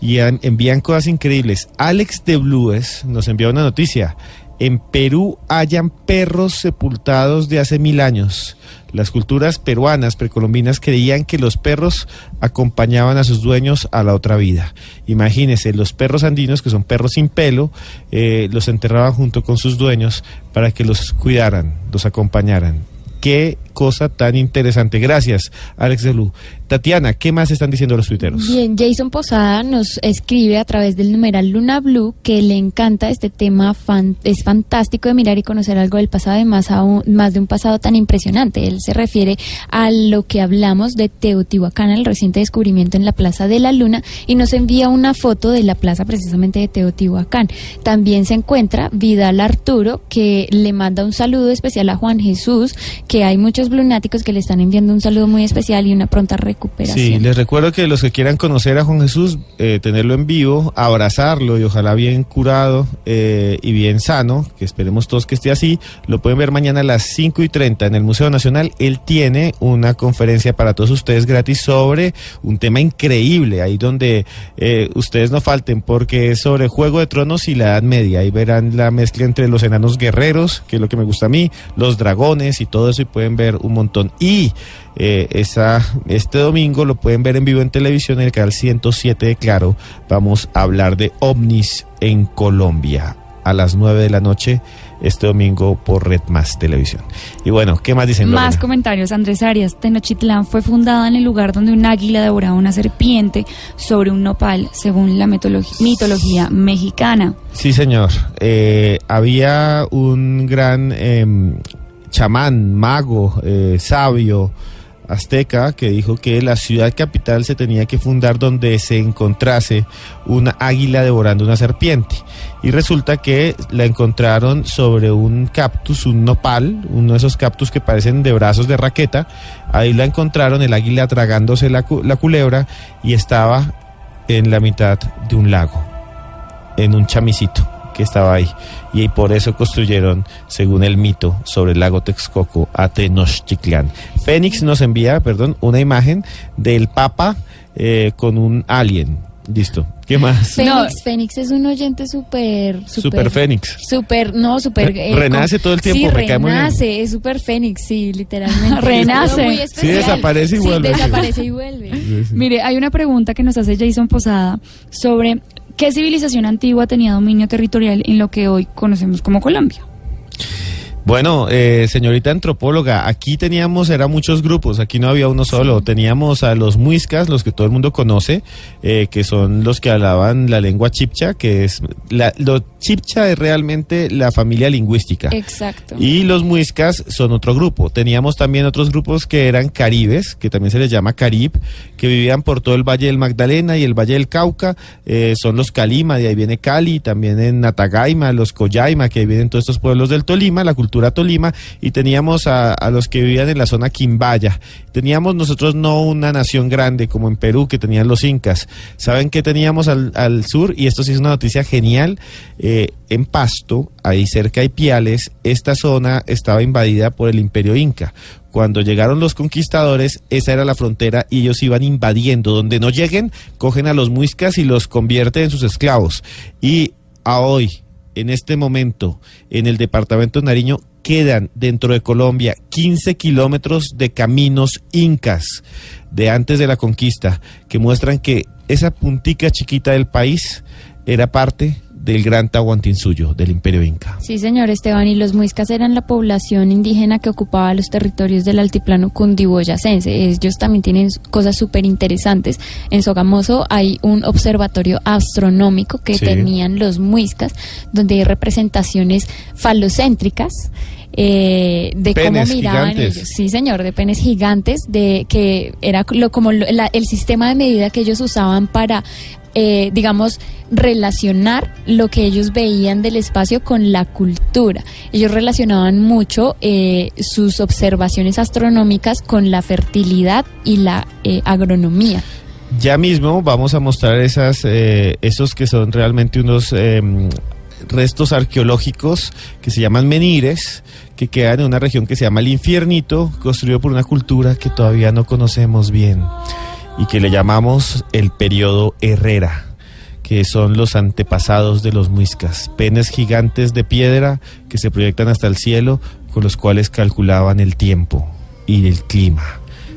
y envían cosas increíbles. Alex de Blues nos envió una noticia. En Perú hayan perros sepultados de hace mil años. Las culturas peruanas precolombinas creían que los perros acompañaban a sus dueños a la otra vida. Imagínense, los perros andinos, que son perros sin pelo, eh, los enterraban junto con sus dueños para que los cuidaran, los acompañaran. Qué cosa tan interesante. Gracias, Alex de Blue. Tatiana, ¿qué más están diciendo los tuiteros? Bien, Jason Posada nos escribe a través del numeral Luna Blue que le encanta este tema, es fantástico de mirar y conocer algo del pasado y más, aún, más de un pasado tan impresionante. Él se refiere a lo que hablamos de Teotihuacán, el reciente descubrimiento en la Plaza de la Luna, y nos envía una foto de la plaza precisamente de Teotihuacán. También se encuentra Vidal Arturo, que le manda un saludo especial a Juan Jesús, que hay muchos lunáticos que le están enviando un saludo muy especial y una pronta recuperación. Sí, les recuerdo que los que quieran conocer a Juan Jesús, eh, tenerlo en vivo, abrazarlo y ojalá bien curado eh, y bien sano, que esperemos todos que esté así, lo pueden ver mañana a las 5 y 30 en el Museo Nacional. Él tiene una conferencia para todos ustedes gratis sobre un tema increíble, ahí donde eh, ustedes no falten, porque es sobre Juego de Tronos y la Edad Media. Ahí verán la mezcla entre los enanos guerreros, que es lo que me gusta a mí, los dragones y todo eso, y pueden ver un montón. Y eh, esa, este domingo lo pueden ver en vivo en televisión en el canal 107 de Claro. Vamos a hablar de ovnis en Colombia a las 9 de la noche este domingo por Red Más Televisión. Y bueno, ¿qué más dicen? Más Lorena? comentarios. Andrés Arias, Tenochtitlán fue fundada en el lugar donde un águila devoraba una serpiente sobre un nopal, según la mitología, mexicana. Sí, señor. Eh, había un gran eh, chamán, mago, eh, sabio, azteca que dijo que la ciudad capital se tenía que fundar donde se encontrase una águila devorando una serpiente. Y resulta que la encontraron sobre un cactus, un nopal, uno de esos cactus que parecen de brazos de raqueta. Ahí la encontraron, el águila tragándose la, la culebra y estaba en la mitad de un lago, en un chamisito que estaba ahí. Y por eso construyeron, según el mito, sobre el lago Texcoco a Tenochtitlán. Fénix nos envía, perdón, una imagen del Papa eh, con un alien. Listo. ¿Qué más? Fénix, no. Fénix es un oyente súper... Super Fénix. Súper, no, súper... Eh, renace todo el tiempo. Sí, renace, es súper Fénix, sí, literalmente. renace. Sí, desaparece y sí, vuelve. desaparece y vuelve. Sí, sí. Mire, hay una pregunta que nos hace Jason Posada sobre qué civilización antigua tenía dominio territorial en lo que hoy conocemos como Colombia. Bueno, eh, señorita antropóloga, aquí teníamos, eran muchos grupos, aquí no había uno solo, sí. teníamos a los muiscas, los que todo el mundo conoce, eh, que son los que hablaban la lengua chipcha, que es, la, lo chipcha es realmente la familia lingüística. Exacto. Y los muiscas son otro grupo. Teníamos también otros grupos que eran caribes, que también se les llama carib, que vivían por todo el Valle del Magdalena y el Valle del Cauca, eh, son los Calima, de ahí viene Cali, también en Natagaima, los Coyaima, que vienen todos estos pueblos del Tolima, la cultura Tolima, y teníamos a, los que vivían en la zona Quimbaya. Teníamos nosotros no una nación grande como en Perú, que tenían los incas. ¿Saben qué teníamos al, sur? Y esto sí es una noticia genial. Eh, en Pasto, ahí cerca de Piales, esta zona estaba invadida por el imperio inca. Cuando llegaron los conquistadores, esa era la frontera y ellos iban invadiendo. Donde no lleguen, cogen a los muiscas y los convierten en sus esclavos. Y a hoy, en este momento, en el departamento de Nariño, quedan dentro de Colombia 15 kilómetros de caminos incas de antes de la conquista que muestran que esa puntica chiquita del país era parte del gran Tahuantinsuyo, del imperio inca. Sí, señor Esteban, y los muiscas eran la población indígena que ocupaba los territorios del altiplano cundiboyacense. Ellos también tienen cosas súper interesantes. En Sogamoso hay un observatorio astronómico que Sí. tenían los muiscas, donde hay representaciones falocéntricas. eh, de Penes cómo miraban gigantes. ellos. Sí, señor, de penes gigantes, de que era lo, como lo- la- el sistema de medida que ellos usaban para, eh, digamos, relacionar lo que ellos veían del espacio con la cultura. Ellos relacionaban mucho eh, sus observaciones astronómicas con la fertilidad y la eh, agronomía. Ya mismo vamos a mostrar esas, eh, esos que son realmente unos em, restos arqueológicos que se llaman menires, que quedan en una región que se llama el Infiernito, construido por una cultura que todavía no conocemos bien y que le llamamos el periodo Herrera que son los antepasados de los muiscas, penes gigantes de piedra que se proyectan hasta el cielo, con los cuales calculaban el tiempo y el clima.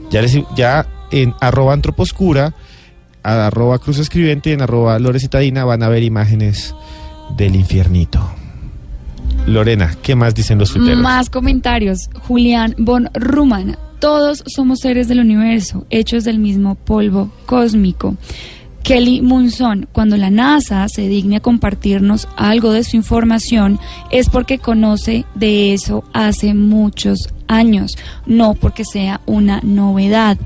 Ya, les- ya en arroba antroposcura, arroba cruz escribiente y en arroba lorecitadina van a ver imágenes del infiernito. Lorena, ¿qué más dicen los tuiteros? Más comentarios. Julián von Ruman. Todos somos seres del universo, hechos del mismo polvo cósmico. Kelly Munson, cuando la NASA se digne a compartirnos algo de su información, es porque conoce de eso hace muchos años, no porque sea una novedad.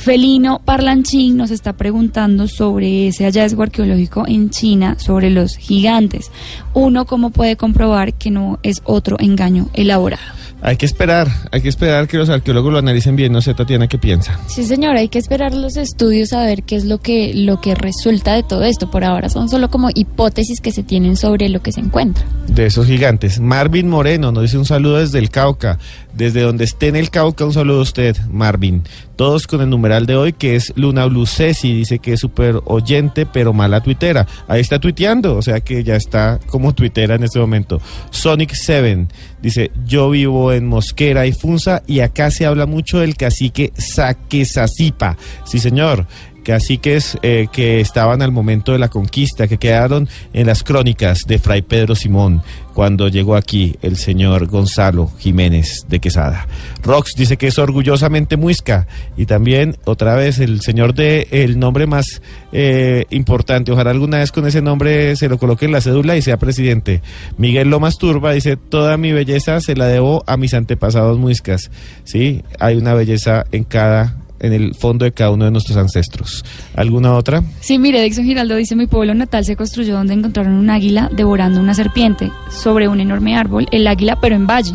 Felino Parlanchín nos está preguntando sobre ese hallazgo arqueológico en China, sobre los gigantes. Uno, ¿cómo puede comprobar que no es otro engaño elaborado? Hay que esperar, hay que esperar que los arqueólogos lo analicen bien, no sé Tatiana qué piensa. Sí, señor, hay que esperar los estudios a ver qué es lo que, lo que resulta de todo esto. Por ahora son solo como hipótesis que se tienen sobre lo que se encuentra. de esos gigantes. Marvin Moreno nos dice un saludo desde el Cauca. Desde donde esté en el Cauca, un saludo a usted, Marvin. Todos con el numeral de hoy, que es Luna Blue Ceci. Dice que es súper oyente, pero mala tuitera. Ahí está tuiteando, o sea que ya está como tuitera en este momento. Sonic 7 dice: Yo vivo en Mosquera y Funza y acá se habla mucho del cacique Saquesacipa. Sí, señor caciques eh, que estaban al momento de la conquista, que quedaron en las crónicas de Fray Pedro Simón cuando llegó aquí el señor Gonzalo Jiménez de Quesada. Rox dice que es orgullosamente muisca y también otra vez el señor de el nombre más eh, importante, ojalá alguna vez con ese nombre se lo coloque en la cédula y sea presidente. Miguel Lomas Turba dice, toda mi belleza se la debo a mis antepasados muiscas. Sí, hay una belleza en cada en el fondo de cada uno de nuestros ancestros. ¿Alguna otra? Sí, mire, Dixon Giraldo dice, mi pueblo natal se construyó donde encontraron un águila devorando una serpiente sobre un enorme árbol, el águila pero en valle.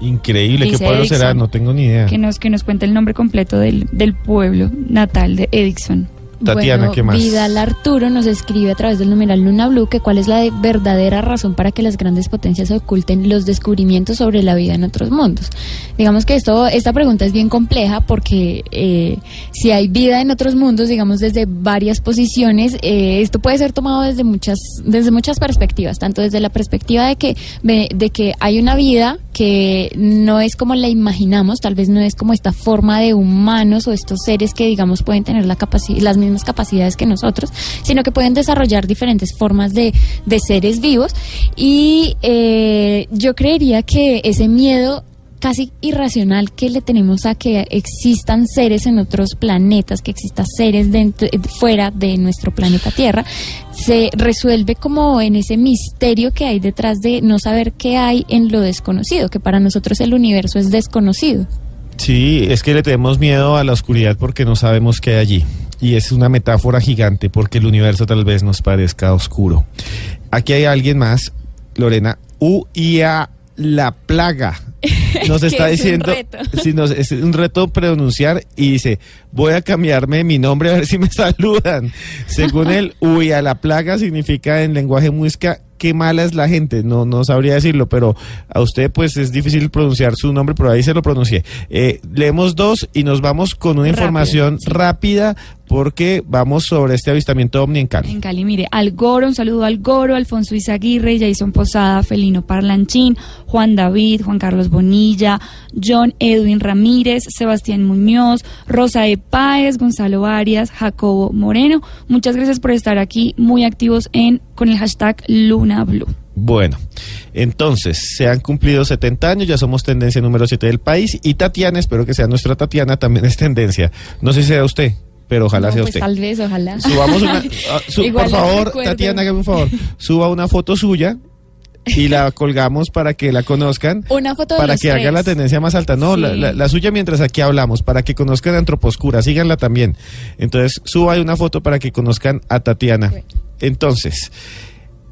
Increíble, ¿qué pueblo será? No tengo ni idea. Que nos, que nos cuente el nombre completo del, del pueblo natal de Edison. Tatiana, bueno, ¿qué más? Vidal Arturo nos escribe a través del numeral Luna Blue que cuál es la de- verdadera razón para que las grandes potencias oculten los descubrimientos sobre la vida en otros mundos. Digamos que esto, esta pregunta es bien compleja porque eh, si hay vida en otros mundos, digamos desde varias posiciones, eh, esto puede ser tomado desde muchas, desde muchas perspectivas, tanto desde la perspectiva de que, de, que hay una vida que no es como la imaginamos, tal vez no es como esta forma de humanos o estos seres que digamos pueden tener la capaci- las mismas capacidades que nosotros, sino que pueden desarrollar diferentes formas de, de seres vivos y eh, yo creería que ese miedo casi irracional que le tenemos a que existan seres en otros planetas, que existan seres dentro, eh, fuera de nuestro planeta Tierra, se resuelve como en ese misterio que hay detrás de no saber qué hay en lo desconocido, que para nosotros el universo es desconocido. Sí, es que le tenemos miedo a la oscuridad porque no sabemos qué hay allí. Y es una metáfora gigante porque el universo tal vez nos parezca oscuro. Aquí hay alguien más, Lorena. UIA La Plaga nos está es diciendo, reto. si nos, es un reto pronunciar y dice, voy a cambiarme mi nombre a ver si me saludan. Según él, uy, a la plaga significa en lenguaje muisca, qué mala es la gente, no, no sabría decirlo, pero a usted pues es difícil pronunciar su nombre, pero ahí se lo pronuncié. Eh, leemos dos y nos vamos con una Rápido, información rápida porque vamos sobre este avistamiento ovni en Cali. En Cali, mire, Al Goro, un saludo al Goro, Alfonso Izaguirre, Jason Posada, Felino Parlanchín, Juan David, Juan Carlos Bonilla, John Edwin Ramírez, Sebastián Muñoz, Rosa de Páez, Gonzalo Arias, Jacobo Moreno. Muchas gracias por estar aquí muy activos en con el hashtag Luna Blue. Bueno, entonces se han cumplido 70 años, ya somos tendencia número 7 del país y Tatiana, espero que sea nuestra Tatiana, también es tendencia. No sé si sea usted, pero ojalá No, sea pues usted. tal vez, ojalá. Subamos una, ah, su- Igual por favor, recuerdo. Tatiana, hágame un favor, suba una foto suya y la colgamos para que la conozcan. Una foto de para los que haga tres. la tendencia más alta. No, Sí. la, la- la suya mientras aquí hablamos, para que conozcan a Antroposcura, síganla también. Entonces, suba una foto para que conozcan a Tatiana. Entonces,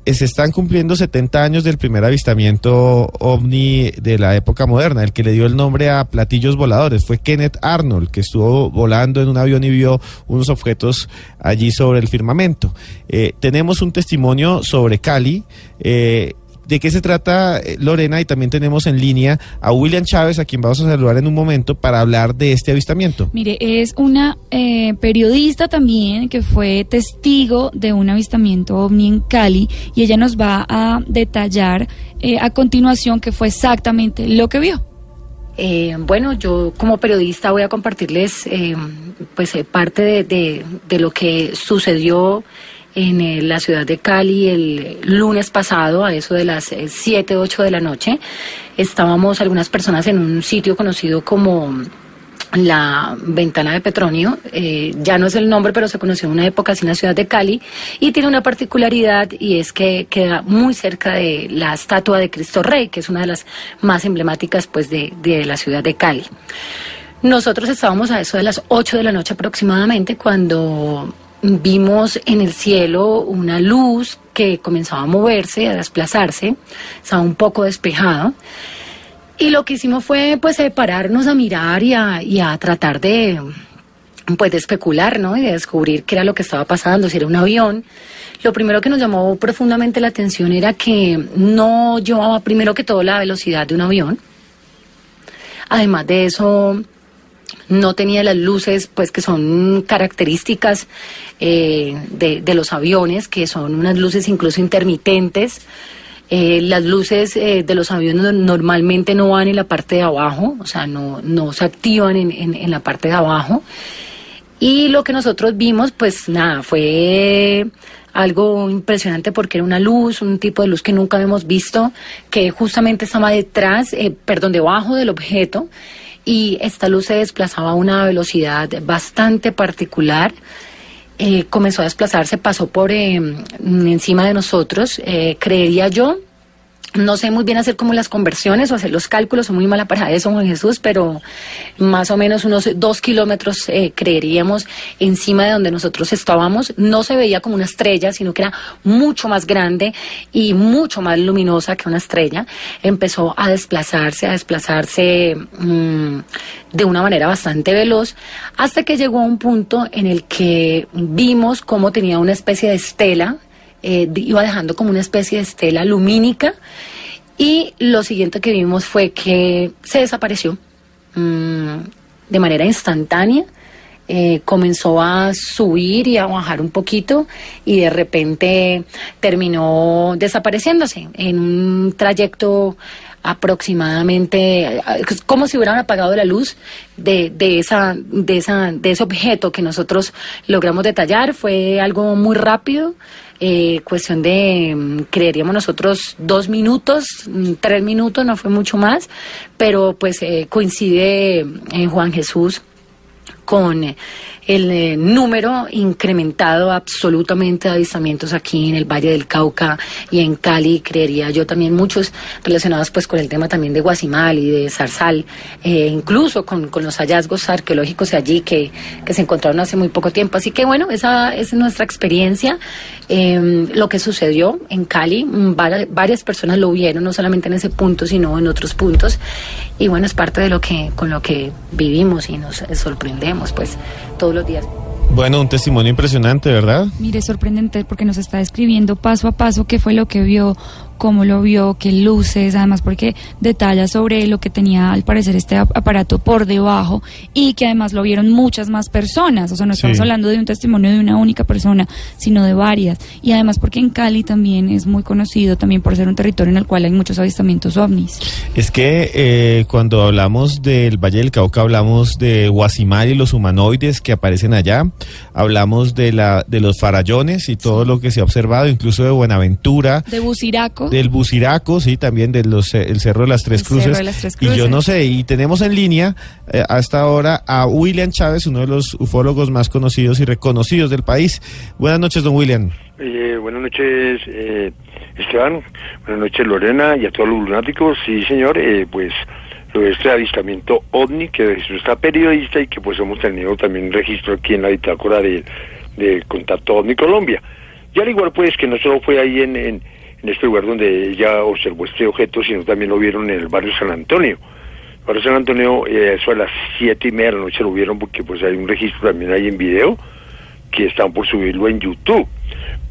eh, se están cumpliendo 70 años del primer avistamiento ovni de la época moderna. El que le dio el nombre a platillos voladores fue Kenneth Arnold, que estuvo volando en un avión y vio unos objetos allí sobre el firmamento. Eh, tenemos un testimonio sobre Cali. eh, ¿De qué se trata, eh, Lorena? Y también tenemos en línea a William Chávez, a quien vamos a saludar en un momento para hablar de este avistamiento. Mire, es una eh, periodista también que fue testigo de un avistamiento ovni en Cali y ella nos va a detallar eh, a continuación qué fue exactamente lo que vio. Eh, bueno, yo como periodista voy a compartirles eh, pues eh, parte de, de- de lo que sucedió en eh, la ciudad de Cali el lunes pasado a eso de las eh, 7, 8 de la noche. Estábamos algunas personas en un sitio conocido como la ventana de Petronio, eh, ya no es el nombre, pero se conoció en una época así en la ciudad de Cali y tiene una particularidad y es que queda muy cerca de la estatua de Cristo Rey, que es una de las más emblemáticas pues de, de la ciudad de Cali. Nosotros estábamos a eso de las 8 de la noche aproximadamente cuando vimos en el cielo una luz que comenzaba a moverse, a desplazarse, estaba un poco despejado. Y lo que hicimos fue pues pararnos a mirar y a, y a tratar de pues especular, ¿no? Y de descubrir qué era lo que estaba pasando, si era un avión. Lo primero que nos llamó profundamente la atención era que no llevaba primero que todo la velocidad de un avión. Además de eso, no tenía las luces, pues que son características eh, de, de los aviones, que son unas luces incluso intermitentes. Eh, las luces eh, de los aviones no- normalmente no van en la parte de abajo, o sea, no, no se activan en, en- en la parte de abajo. Y lo que nosotros vimos, pues nada, fue algo impresionante porque era una luz, un tipo de luz que nunca habíamos visto, que justamente estaba detrás, perdón, debajo del objeto. Y esta luz se desplazaba a una velocidad bastante particular. Eh, comenzó a desplazarse, pasó por eh, encima de nosotros, eh, creería yo. No sé muy bien hacer como las conversiones o hacer los cálculos, soy muy mala para eso, Juan Jesús, pero más o menos unos dos kilómetros eh, creeríamos encima de donde nosotros estábamos. No se veía como una estrella, sino que era mucho más grande y mucho más luminosa que una estrella. Empezó a desplazarse, a desplazarse mm, de una manera bastante veloz, hasta que llegó a un punto en el que vimos cómo tenía una especie de estela eh, iba dejando como una especie de estela lumínica y lo siguiente que vimos fue que se desapareció mm, de manera instantánea. eh, comenzó a subir y a bajar un poquito y de repente terminó desapareciéndose en un trayecto aproximadamente eh, como si hubieran apagado la luz de, de esa de esa de ese objeto que nosotros logramos detallar fue algo muy rápido eh, cuestión de mm, creeríamos nosotros dos minutos mm, tres minutos no fue mucho más pero pues eh, coincide eh, Juan Jesús con el eh, número incrementado absolutamente de avistamientos aquí en el Valle del Cauca y en Cali, creería yo también muchos relacionados pues con el tema también de Guasimal y de Zarzal, eh, incluso con, con, los hallazgos arqueológicos allí que, que, se encontraron hace muy poco tiempo. Así que bueno, esa, es nuestra experiencia. Eh, lo que sucedió en Cali, mm, varias, varias personas lo vieron, no solamente en ese punto, sino en otros puntos. Y bueno, es parte de lo que, con lo que vivimos y nos sorprendemos pues todos los días. Bueno, un testimonio impresionante, ¿verdad? Mire, sorprendente porque nos está describiendo paso a paso qué fue lo que vio, cómo lo vio, qué luces, además porque detalla sobre lo que tenía al parecer este aparato por debajo y que además lo vieron muchas más personas, o sea, no estamos sí. hablando de un testimonio de una única persona, sino de varias. Y además porque en Cali también es muy conocido también por ser un territorio en el cual hay muchos avistamientos ovnis. Es que eh, cuando hablamos del Valle del Cauca hablamos de Guasimal y los humanoides que aparecen allá, hablamos de la de los farallones y todo lo que se ha observado, incluso de Buenaventura, de Buciraco del Buciraco, sí, también del el Cerro de las Tres, Cruces, de las Tres Cruces. Y yo no sé, y tenemos en línea eh, hasta ahora a William Chávez, uno de los ufólogos más conocidos y reconocidos del país. Buenas noches, don William. Eh, buenas noches, eh, Esteban. Buenas noches, Lorena, y a todos los lunáticos. Sí, señor, eh, pues lo de este avistamiento OVNI, que registró esta periodista y que pues hemos tenido también un registro aquí en la bitácora de, de Contacto OVNI Colombia. Y al igual pues que no solo fue ahí en, en en este lugar donde ella observó este objeto, sino también lo vieron en el barrio San Antonio. El barrio San Antonio, eh, eso a las siete y media de la noche lo vieron porque pues hay un registro también ahí en video que están por subirlo en YouTube.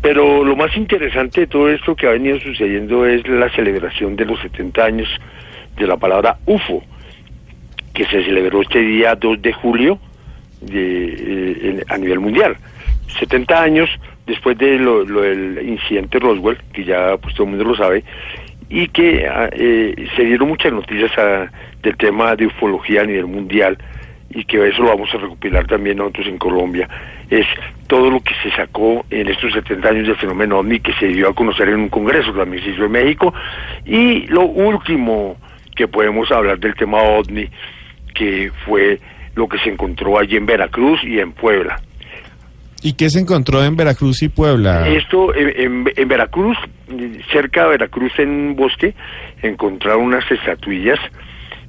Pero lo más interesante de todo esto que ha venido sucediendo es la celebración de los 70 años de la palabra UFO, que se celebró este día 2 de julio de, eh, a nivel mundial. 70 años después de lo, lo, del incidente Roswell, que ya pues todo el mundo lo sabe, y que eh, se dieron muchas noticias a, del tema de ufología a nivel mundial, y que eso lo vamos a recopilar también nosotros en Colombia, es todo lo que se sacó en estos 70 años del fenómeno OVNI que se dio a conocer en un congreso también se hizo en México, y lo último que podemos hablar del tema OVNI, que fue lo que se encontró allí en Veracruz y en Puebla. ¿Y qué se encontró en Veracruz y Puebla? Esto, en, en, Veracruz, cerca de Veracruz, en un bosque, encontraron unas estatuillas.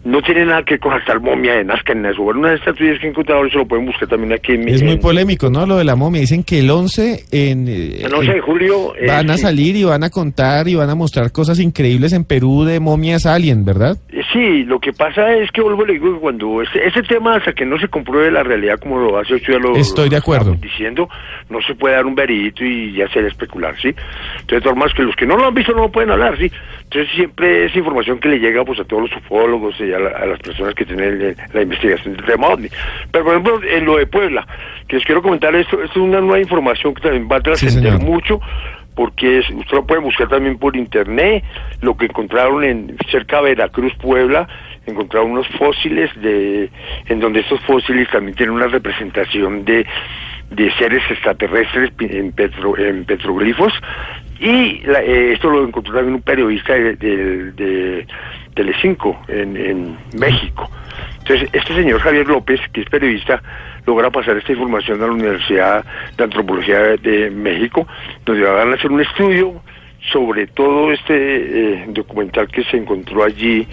No tiene nada que ver con hasta momia de Nazca en eso. Bueno, unas estatuillas que he encontrado, eso lo pueden buscar también aquí en Es en, muy polémico, ¿no? Lo de la momia. Dicen que el 11 en... El 11 de julio... Van eh, a salir y van a contar y van a mostrar cosas increíbles en Perú de momias alien, ¿verdad? Sí, lo que pasa es que vuelvo le digo que cuando ese, ese, tema hasta que no se compruebe la realidad como lo hace ya lo estoy lo de acuerdo diciendo no se puede dar un veredicto y ya se especular, sí. Entonces, más que los que no lo han visto no lo pueden hablar, sí. Entonces siempre es información que le llega pues a todos los ufólogos y a, la, a las personas que tienen la, la investigación del tema OVNI. Pero por ejemplo en lo de Puebla, que les quiero comentar esto, esto es una nueva información que también va a trascender sí, mucho porque es, usted lo puede buscar también por internet, lo que encontraron en cerca de Veracruz, Puebla, encontraron unos fósiles de en donde estos fósiles también tienen una representación de, de seres extraterrestres en, petro, en petroglifos y la, eh, esto lo encontró también un periodista de, de, de Telecinco en, en México. Entonces, este señor Javier López, que es periodista, logra pasar esta información a la Universidad de Antropología de México, donde van a hacer un estudio sobre todo este eh, documental que se encontró allí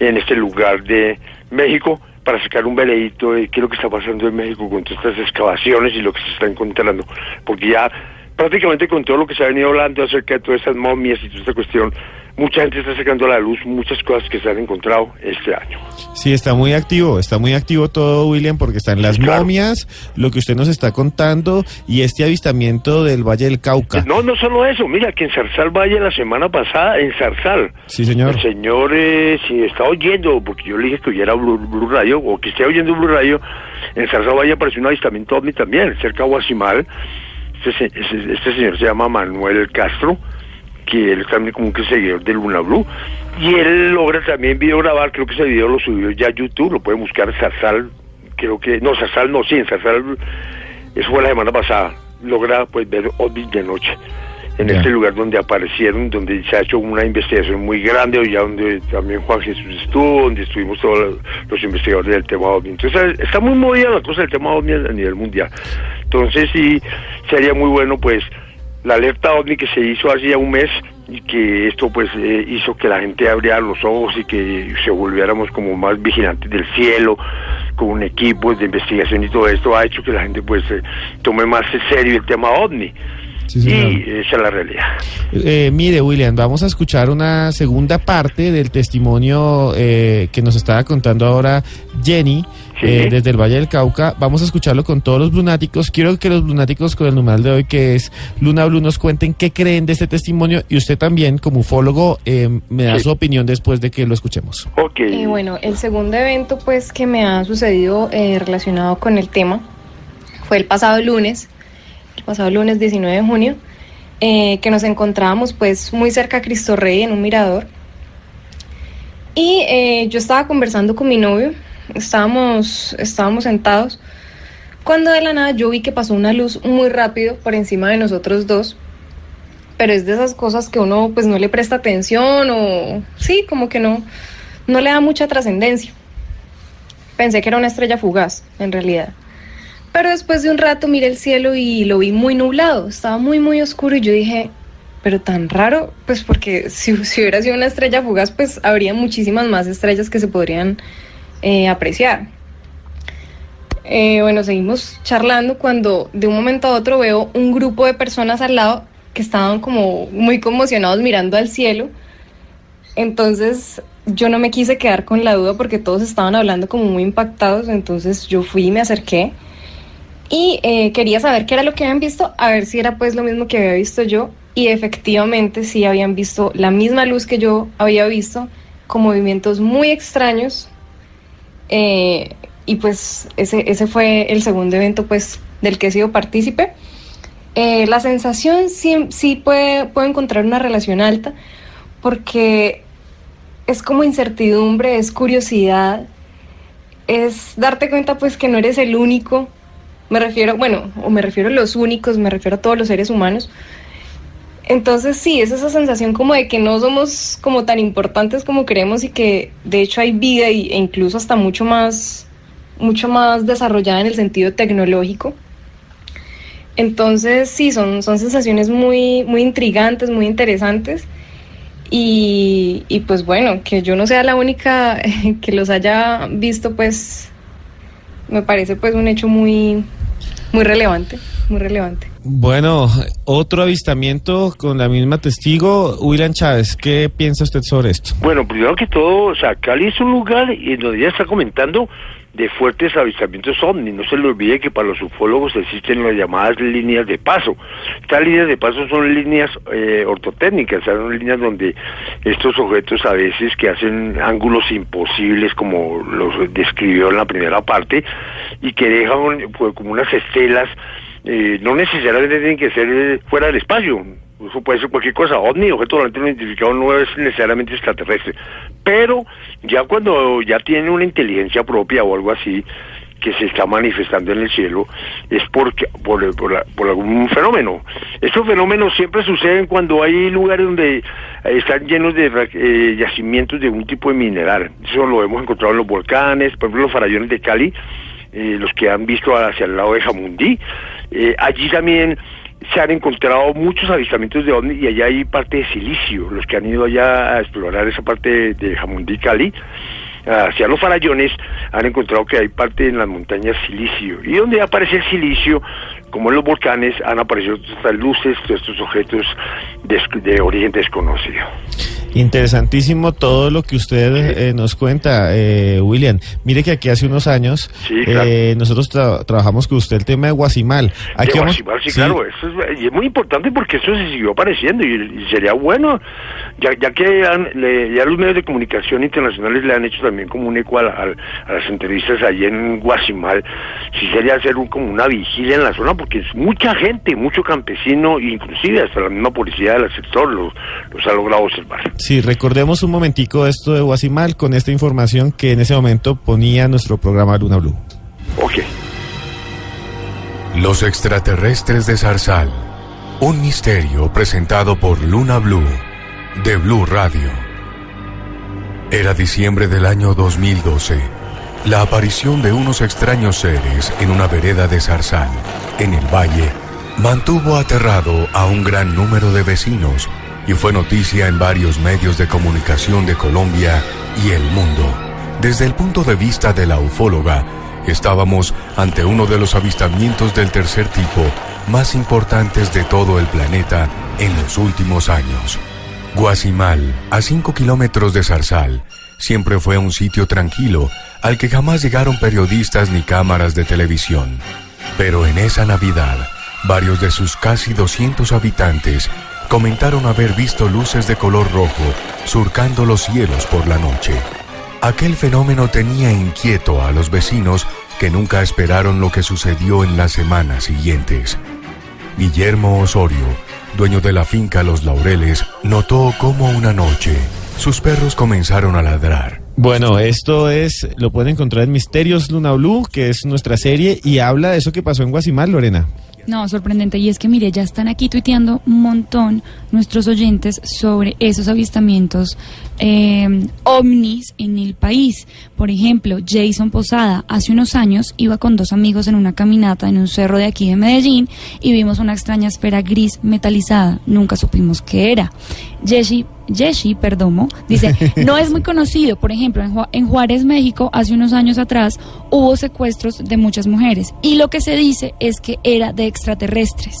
en este lugar de México para sacar un veredicto de qué es lo que está pasando en México con todas estas excavaciones y lo que se está encontrando, porque ya prácticamente con todo lo que se ha venido hablando acerca de todas estas momias y toda esta cuestión, mucha gente está sacando a la luz muchas cosas que se han encontrado este año. Sí, está muy activo, está muy activo todo, William, porque están las claro. momias, lo que usted nos está contando y este avistamiento del Valle del Cauca. No, no solo eso, mira que en Zarzal Valle la semana pasada, en Zarzal, sí, señor. el señor, eh, si está oyendo, porque yo le dije que oyera Blue, Blue Radio, o que esté oyendo Blue Radio, en Zarzal Valle apareció un avistamiento ovni también, cerca de Guasimal, este, este, este señor se llama Manuel Castro, que él también como que seguidor de Luna Blue y él logra también video grabar, creo que ese video lo subió ya a YouTube, lo pueden buscar Zarzal, creo que, no, Zarzal no, sí, en Zarzal, eso fue la semana pasada, logra pues ver ovnis de noche. En este lugar donde aparecieron, donde se ha hecho una investigación muy grande, ya donde también Juan Jesús estuvo, donde estuvimos todos los investigadores del tema OVNI. Entonces está muy movida la cosa del tema OVNI a nivel mundial. Entonces sí, sería muy bueno pues la alerta OVNI que se hizo hace ya un mes y que esto pues eh, hizo que la gente abriera los ojos y que se volviéramos como más vigilantes del cielo con un equipo de investigación y todo esto ha hecho que la gente pues eh, tome más en serio el tema OVNI y esa es la realidad. Eh, mire, William, vamos a escuchar una segunda parte del testimonio eh, que nos estaba contando ahora Jenny. Eh, desde el Valle del Cauca, vamos a escucharlo con todos los lunáticos. Quiero que los lunáticos con el numeral de hoy, que es Luna Blue, nos cuenten qué creen de este testimonio y usted también, como ufólogo, me da su opinión después de que lo escuchemos. Ok. bueno, el segundo evento, pues, que me ha sucedido relacionado con el tema fue el pasado lunes pasado lunes 19 de junio, eh, que nos encontrábamos pues muy cerca a Cristo Rey en un mirador. Y eh, yo estaba conversando con mi novio, estábamos, estábamos sentados, cuando de la nada yo vi que pasó una luz muy rápido por encima de nosotros dos, pero es de esas cosas que uno pues no le presta atención o sí, como que no, no le da mucha trascendencia. Pensé que era una estrella fugaz, en realidad. Pero después de un rato miré el cielo y lo vi muy nublado, estaba muy, muy oscuro y yo dije, pero tan raro, pues porque si, hubiera sido una estrella fugaz, pues habría muchísimas más estrellas que se podrían eh, apreciar. Eh, bueno, seguimos charlando cuando de un momento a otro veo un grupo de personas al lado que estaban como muy conmocionados mirando al cielo. Entonces yo no me quise quedar con la duda porque todos estaban hablando como muy impactados, entonces yo fui y me acerqué y eh, quería saber qué era lo que habían visto, a ver si era pues lo mismo que había visto yo y efectivamente sí habían visto la misma luz que yo había visto con movimientos muy extraños eh, y pues ese, ese fue el segundo evento pues del que he sido partícipe. Eh, la sensación sí, sí puede, puede encontrar una relación alta porque es como incertidumbre, es curiosidad, es darte cuenta pues que no eres el único me refiero, bueno, o me refiero a los únicos, me refiero a todos los seres humanos. Entonces sí, es esa sensación como de que no somos como tan importantes como creemos y que de hecho hay vida y, e incluso hasta mucho más, mucho más desarrollada en el sentido tecnológico. Entonces sí, son, son sensaciones muy, muy intrigantes, muy interesantes. Y, y pues bueno, que yo no sea la única que los haya visto, pues me parece pues un hecho muy, muy relevante, muy relevante. Bueno, otro avistamiento con la misma testigo, William Chávez, ¿qué piensa usted sobre esto? Bueno, primero que todo, o sea, Cali es un lugar, y donde ya está comentando, de fuertes avistamientos ovni. No se le olvide que para los ufólogos existen las llamadas líneas de paso. Estas líneas de paso son líneas eh, ortotécnicas, son líneas donde estos objetos a veces que hacen ángulos imposibles, como los describió en la primera parte, y que dejan pues, como unas estelas, eh, no necesariamente tienen que ser eh, fuera del espacio, eso puede ser cualquier cosa, ovni, objeto volante no identificado, no es necesariamente extraterrestre, pero ya cuando ya tiene una inteligencia propia o algo así que se está manifestando en el cielo, es porque por, por, algún fenómeno. Estos fenómenos siempre suceden cuando hay lugares donde están llenos de eh, yacimientos de un tipo de mineral. Eso lo hemos encontrado en los volcanes, por ejemplo los farallones de Cali, eh, los que han visto hacia el lado de Jamundí. Eh, allí también se han encontrado muchos avistamientos de ovni y allá hay parte de silicio, los que han ido allá a explorar esa parte de, Jamundí Cali, hacia los farallones, han encontrado que hay parte en las montañas silicio. Y donde aparece el silicio, como en los volcanes, han aparecido estas luces, todos estos objetos de origen desconocido. Interesantísimo todo lo que usted eh, nos cuenta, eh, William. Mire que aquí hace unos años eh, nosotros trabajamos con usted el tema de Guasimal. Aquí Guasimal, sí, claro, eso es, y es muy importante porque eso se siguió apareciendo y, sería bueno, ya, ya que ya los medios de comunicación internacionales le han hecho también como un eco a, las entrevistas allí en Guasimal, sí sería hacer un, como una vigilia en la zona porque es mucha gente, mucho campesino, inclusive hasta la misma policía del sector los, los ha logrado observar. Sí, recordemos un momentico esto de Guasimal con esta información que en ese momento ponía nuestro programa Luna Blue. Ok. Los extraterrestres de Zarzal, Un misterio presentado por Luna Blue, de Blue Radio. Era diciembre del año 2012. La aparición de unos extraños seres en una vereda de Zarzal, en el valle, mantuvo aterrado a un gran número de vecinos y fue noticia en varios medios de comunicación de Colombia y el mundo. Desde el punto de vista de la ufóloga, estábamos ante uno de los avistamientos del tercer tipo más importantes de todo el planeta en los últimos años. Guasimal, a 5 kilómetros de Zarzal, siempre fue un sitio tranquilo al que jamás llegaron periodistas ni cámaras de televisión. Pero en esa Navidad, varios de sus casi 200 habitantes comentaron haber visto luces de color rojo surcando los cielos por la noche. Aquel fenómeno tenía inquieto a los vecinos que nunca esperaron lo que sucedió en las semanas siguientes. Guillermo Osorio, dueño de la finca Los Laureles, notó cómo una noche sus perros comenzaron a ladrar. Bueno, esto es, lo pueden encontrar en Misterios Luna Blue, que es nuestra serie, y habla de eso que pasó en Guasimal, Lorena. No, sorprendente. Y es que, mire, ya están aquí tuiteando un montón nuestros oyentes sobre esos avistamientos eh, ovnis en el país. Por ejemplo, Jason Posada hace unos años iba con dos amigos en una caminata en un cerro de aquí de Medellín y vimos una extraña esfera gris metalizada. Nunca supimos qué era. Jesse Yeshi Perdomo, dice, no es muy conocido. Por ejemplo, en, en, Juárez, México, hace unos años atrás hubo secuestros de muchas mujeres y lo que se dice es que era de extraterrestres.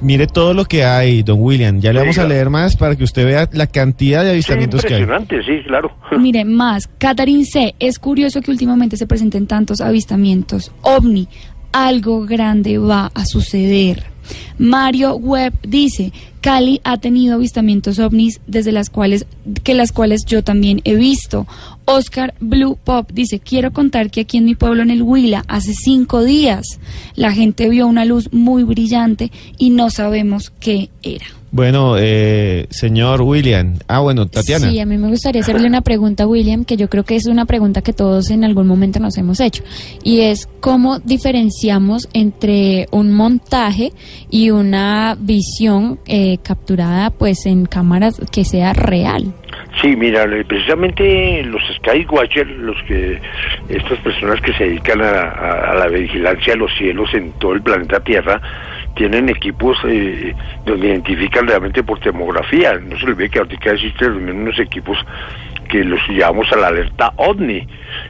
Mire todo lo que hay, don William. Ya le vamos a leer más para que usted vea la cantidad de avistamientos que hay. Impresionante, sí, claro. Mire, más. Catherine C. Es curioso que últimamente se presenten tantos avistamientos. OVNI. Algo grande va a suceder. Mario Webb dice, Cali ha tenido avistamientos ovnis desde las cuales que las cuales yo también he visto. Oscar Blue Pop dice, quiero contar que aquí en mi pueblo en el Huila hace cinco días la gente vio una luz muy brillante y no sabemos qué era. Bueno, eh, señor William. Ah, bueno, Tatiana. Sí, a mí me gustaría hacerle una pregunta a William, que yo creo que es una pregunta que todos en algún momento nos hemos hecho. Y es, ¿cómo diferenciamos entre un montaje y una visión eh, capturada pues en cámaras que sea real? Sí, mira, precisamente los Skywatchers, los que estas personas que se dedican a, a la vigilancia de los cielos en todo el planeta Tierra, tienen equipos eh, donde identifican realmente por termografía. No se olvide que ahorita existen unos equipos que los llamamos a la alerta OVNI.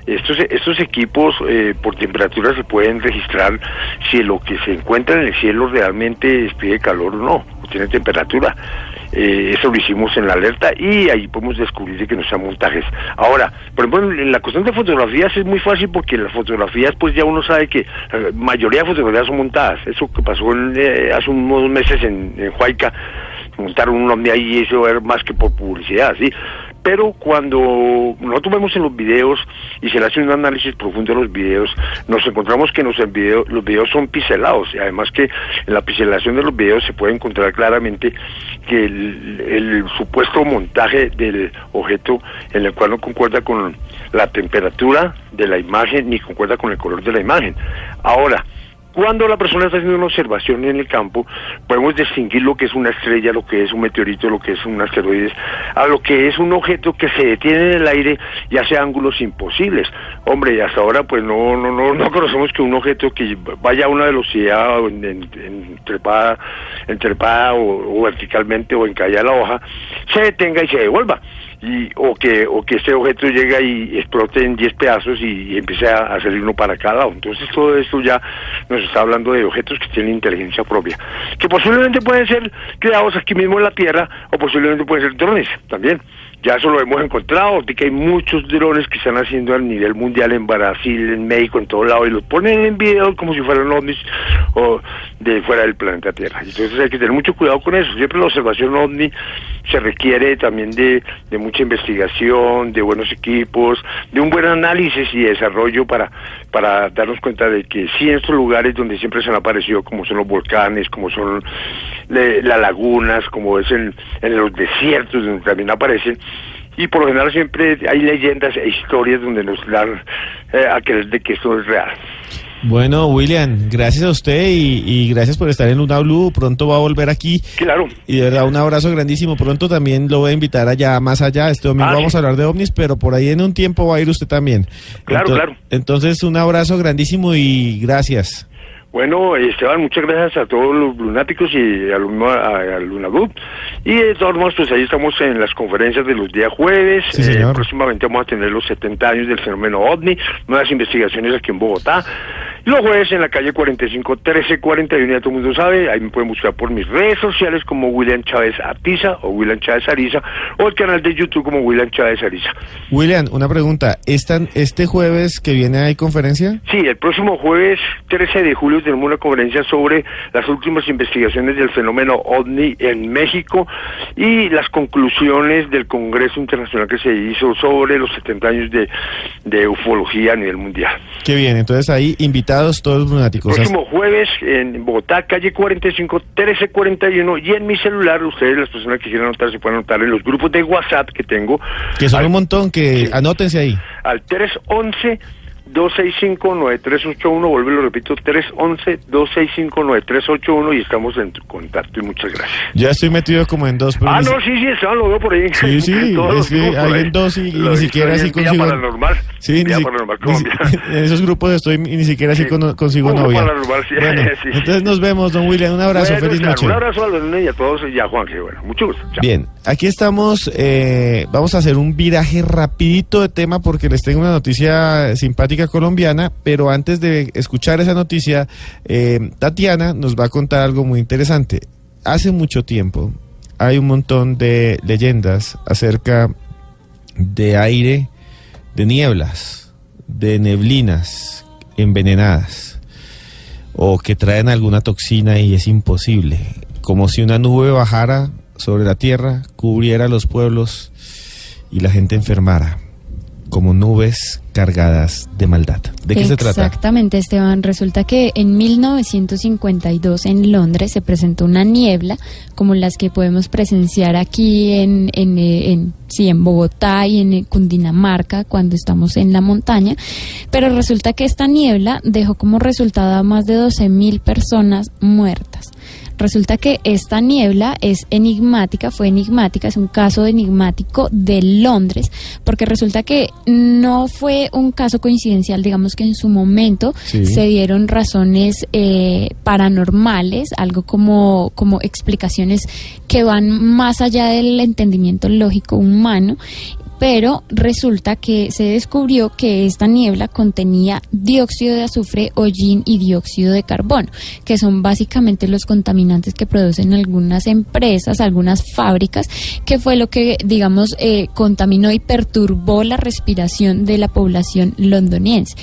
Estos, estos equipos eh, por temperatura se pueden registrar si lo que se encuentra en el cielo realmente despide calor o no, tiene temperatura. Eh, eso lo hicimos en la alerta y ahí podemos descubrir que no sean montajes. Ahora, por ejemplo, en la cuestión de fotografías es muy fácil porque las fotografías, pues ya uno sabe que la mayoría de fotografías son montadas. Eso que pasó eh, hace unos meses en, en Huayca, montaron un hombre ahí y eso era más que por publicidad, ¿sí? Pero cuando nosotros vemos en los videos y se le hace un análisis profundo de los videos, nos encontramos que los, video, los videos son pixelados y además que en la pixelación de los videos se puede encontrar claramente que el supuesto montaje del objeto en el cual no concuerda con la temperatura de la imagen ni concuerda con el color de la imagen. Ahora, cuando la persona está haciendo una observación en el campo, podemos distinguir lo que es una estrella, lo que es un meteorito, lo que es un asteroide, a lo que es un objeto que se detiene en el aire y hace ángulos imposibles. Hombre, hasta ahora pues no no no, no conocemos que un objeto que vaya a una velocidad en, en, en trepada, en o, o verticalmente o en caída a la hoja, se detenga y se devuelva y, o que o que este objeto llegue y explote en 10 pedazos y, y, empiece a, salir uno para cada lado. Entonces todo esto ya nos está hablando de objetos que tienen inteligencia propia, que posiblemente pueden ser creados aquí mismo en la Tierra o posiblemente pueden ser drones también. Ya eso lo hemos encontrado, que hay muchos drones que están haciendo a nivel mundial en Brasil, en México, en todo lado, y los ponen en video como si fueran ovnis o de fuera del planeta Tierra. Entonces hay que tener mucho cuidado con eso. Siempre la observación ovni se requiere también de, de mucha investigación, de buenos equipos, de un buen análisis y desarrollo para, para darnos cuenta de que sí en estos lugares donde siempre se han aparecido, como son los volcanes, como son las lagunas, como es en, los desiertos donde también aparecen, y por lo general siempre hay leyendas e historias donde nos dan eh, a creer de que esto es real. Bueno, William, gracias a usted y, y gracias por estar en Luna Blue. Pronto va a volver aquí. Claro. Y de verdad, un abrazo grandísimo. Pronto también lo voy a invitar allá, más allá. Este domingo Ah, vamos a hablar de ovnis, pero por ahí en un tiempo va a ir usted también. Claro, claro. Entonces, un abrazo grandísimo y gracias. Bueno, Esteban, muchas gracias a todos los lunáticos y a, a, a Luna Group. Y de todos modos, pues ahí estamos en las conferencias de los días jueves. Sí, Eh, próximamente vamos a tener los 70 años del fenómeno OVNI, nuevas investigaciones aquí en Bogotá. Los jueves en la calle 45 1341, ya todo el mundo sabe, ahí me pueden buscar por mis redes sociales como William Chávez Artiza o William Chávez Ariza o el canal de YouTube como William Chávez Ariza. William, una pregunta. ¿Esta- ¿Este jueves que viene hay conferencia? Sí, el próximo jueves 13 de julio tenemos una conferencia sobre las últimas investigaciones del fenómeno OVNI en México y las conclusiones del Congreso Internacional que se hizo sobre los 70 años de, de ufología a nivel mundial. Qué bien, entonces ahí invitados todos los lunáticos. Próximo jueves en Bogotá, calle 45 1341 y en mi celular, ustedes las personas que quieran anotar se pueden anotar en los grupos de WhatsApp que tengo Que son un montón, que anótense ahí. al 311 265-9381, vuelvo y lo repito, 311-265-9381 y estamos en contacto y muchas gracias. Ya estoy metido como en dos. Ah, no, sí, sí, Esteban, lo veo por ahí. Sí, sí, es que hay en dos y, Lo ni siquiera así consigo. Paranormal. Sí, ni, si- Paranormal Colombia. en esos grupos estoy y ni siquiera así con- consigo novia. Paranormal, sí, Bueno, sí. entonces nos vemos, don William. Un abrazo, Bueno, feliz Esteban, noche. Un abrazo a los niños y a todos y a Juan, que bueno, mucho gusto. Chao. Bien, aquí estamos. eh, vamos a hacer un viraje rapidito de tema porque les tengo una noticia simpática colombiana, pero antes de escuchar esa noticia, eh, Tatiana nos va a contar algo muy interesante. Hace mucho tiempo hay un montón de leyendas acerca de aire, de nieblas, de neblinas envenenadas o que traen alguna toxina y es imposible. Como si una nube bajara sobre la tierra, cubriera los pueblos y la gente enfermara, como nubes cargadas de maldad. ¿De qué se trata? Exactamente, Esteban. Resulta que en 1952 en Londres se presentó una niebla como las que podemos presenciar aquí en, en, eh, sí, en Bogotá y en eh, Cundinamarca cuando estamos en la montaña. Pero resulta que esta niebla dejó como resultado a más de 12 mil personas muertas. Resulta que esta niebla es enigmática, fue enigmática, es un caso enigmático de Londres, porque resulta que no fue un caso coincidencial, digamos que en su momento Sí. se dieron razones eh, paranormales, algo como, como explicaciones que van más allá del entendimiento lógico humano, pero resulta que se descubrió que esta niebla contenía dióxido de azufre, hollín y dióxido de carbono, que son básicamente los contaminantes que producen algunas empresas, algunas fábricas, que fue lo que, digamos, eh, contaminó y perturbó la respiración de la población londoniense.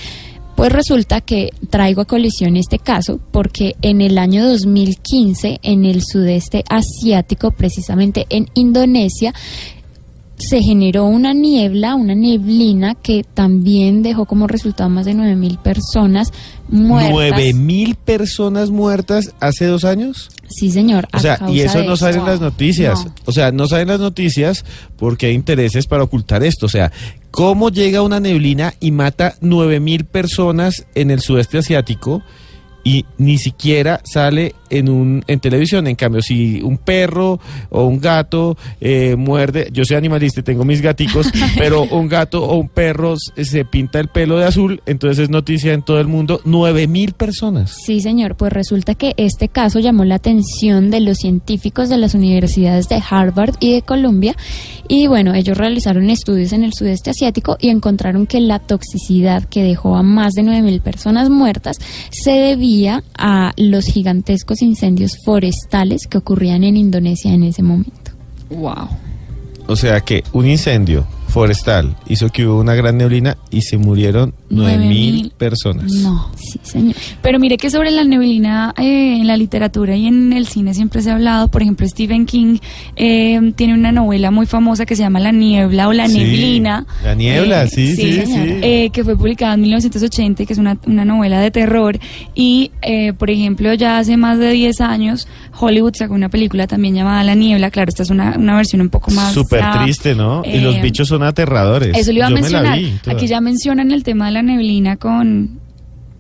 Pues resulta que traigo a colisión este caso porque en el año 2015 en el sudeste asiático, precisamente en Indonesia, se generó una niebla, una neblina que también dejó como resultado más de 9.000 personas muertas. ¿Nueve mil personas muertas hace dos años? Sí, señor. O sea, y eso no sale en las noticias. No. O sea, no salen las noticias porque hay intereses para ocultar esto. O sea, ¿cómo llega una neblina y mata nueve mil personas en el sudeste asiático? Y ni siquiera sale en un en televisión. En cambio, si un perro o un gato eh, muerde, yo soy animalista y tengo mis gaticos, pero un gato o un perro se pinta el pelo de azul, entonces es noticia en todo el mundo. Nueve mil personas. Sí, señor. Pues resulta que este caso llamó la atención de los científicos de las universidades de Harvard y de Columbia. Y bueno, ellos realizaron estudios en el sudeste asiático y encontraron que la toxicidad que dejó a más de 9.000 personas muertas se debía a los gigantescos incendios forestales que ocurrían en Indonesia en ese momento. Wow. O sea que un incendio forestal hizo que hubo una gran neblina y se murieron nueve Nueve mil mil. personas. No, sí, señor. Pero mire que sobre la neblina eh, en la literatura y en el cine siempre se ha hablado. Por ejemplo, Stephen King eh, tiene una novela muy famosa que se llama La Niebla o La Sí, Neblina. La niebla, Eh, sí, sí, sí. eh, que fue publicada en 1980 y que es una, una novela de terror. Y, eh, por ejemplo, ya hace más de 10 años, Hollywood sacó una película también llamada La Niebla. Claro, esta es una, una versión un poco más. Súper triste, ¿no? y los bichos son aterradores. Eso le iba a Yo mencionar. vi. Aquí ya mencionan el tema de la neblina con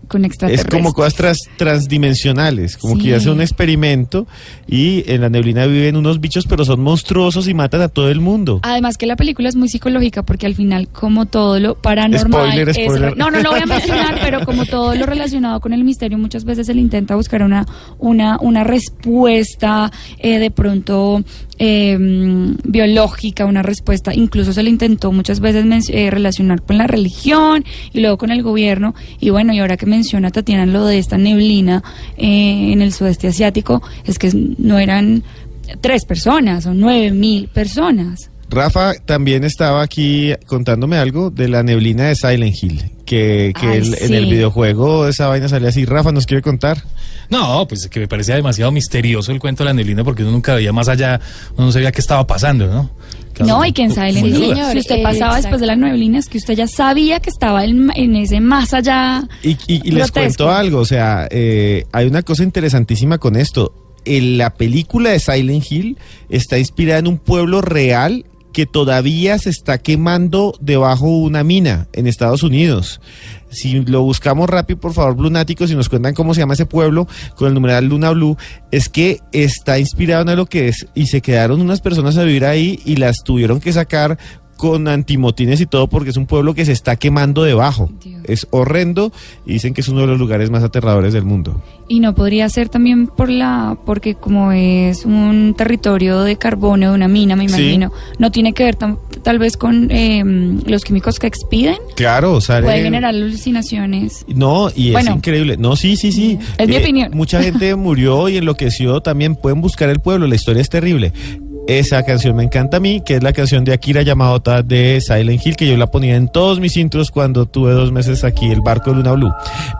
con Es como cosas transdimensionales, como Sí. que hace un experimento y en la neblina viven unos bichos, pero son monstruosos y matan a todo el mundo. Además que la película es muy psicológica porque al final como todo lo paranormal Spoiler, es spoiler. re- no no lo voy a mencionar pero como todo lo relacionado con el misterio muchas veces se le intenta buscar una una una respuesta eh, de pronto eh, biológica una respuesta incluso se le intentó muchas veces eh, relacionar con la religión y luego con el gobierno. Y bueno y ahora que menciona Tatiana lo de esta neblina eh, en el sudeste asiático es que no eran tres personas o nueve mil personas Rafa también estaba aquí contándome algo de la neblina de Silent Hill, que, que Ay, el- en el videojuego esa vaina salía así. Rafa, ¿nos quiere contar? No, pues que me parecía demasiado misterioso el cuento de la neblina porque uno nunca veía más allá, uno no sabía qué estaba pasando, ¿no? No, y que en Silent Hill, si usted pasaba después de la neblina, es que usted ya sabía que estaba en, en ese más allá. Y, y- y les cuento algo, o sea, eh, hay una cosa interesantísima con esto. En la película de Silent Hill está inspirada en un pueblo real que todavía se está quemando debajo de una mina en Estados Unidos. Si lo buscamos rápido, por favor, Lunáticos, y nos cuentan cómo se llama ese pueblo con el numeral Luna Blue, es que está inspirado en lo que es, y se quedaron unas personas a vivir ahí y las tuvieron que sacar con antimotines y todo porque es un pueblo que se está quemando debajo. Es horrendo y dicen que es uno de los lugares más aterradores del mundo. Y no podría ser también por la, porque como es un territorio de carbono, de una mina, me Sí. imagino, no tiene que ver tam- tal vez con eh, los químicos que expiden. Claro, sale... Puede generar alucinaciones. No, y es Bueno. increíble. No, sí, sí, sí. Es mi opinión. Mucha gente murió y enloqueció también. Pueden buscar el pueblo, la historia es terrible. Esa canción me encanta a mí, que es la canción de Akira Yamaoka de Silent Hill, que yo la ponía en todos mis intros cuando tuve dos meses aquí, el barco de Luna Blue.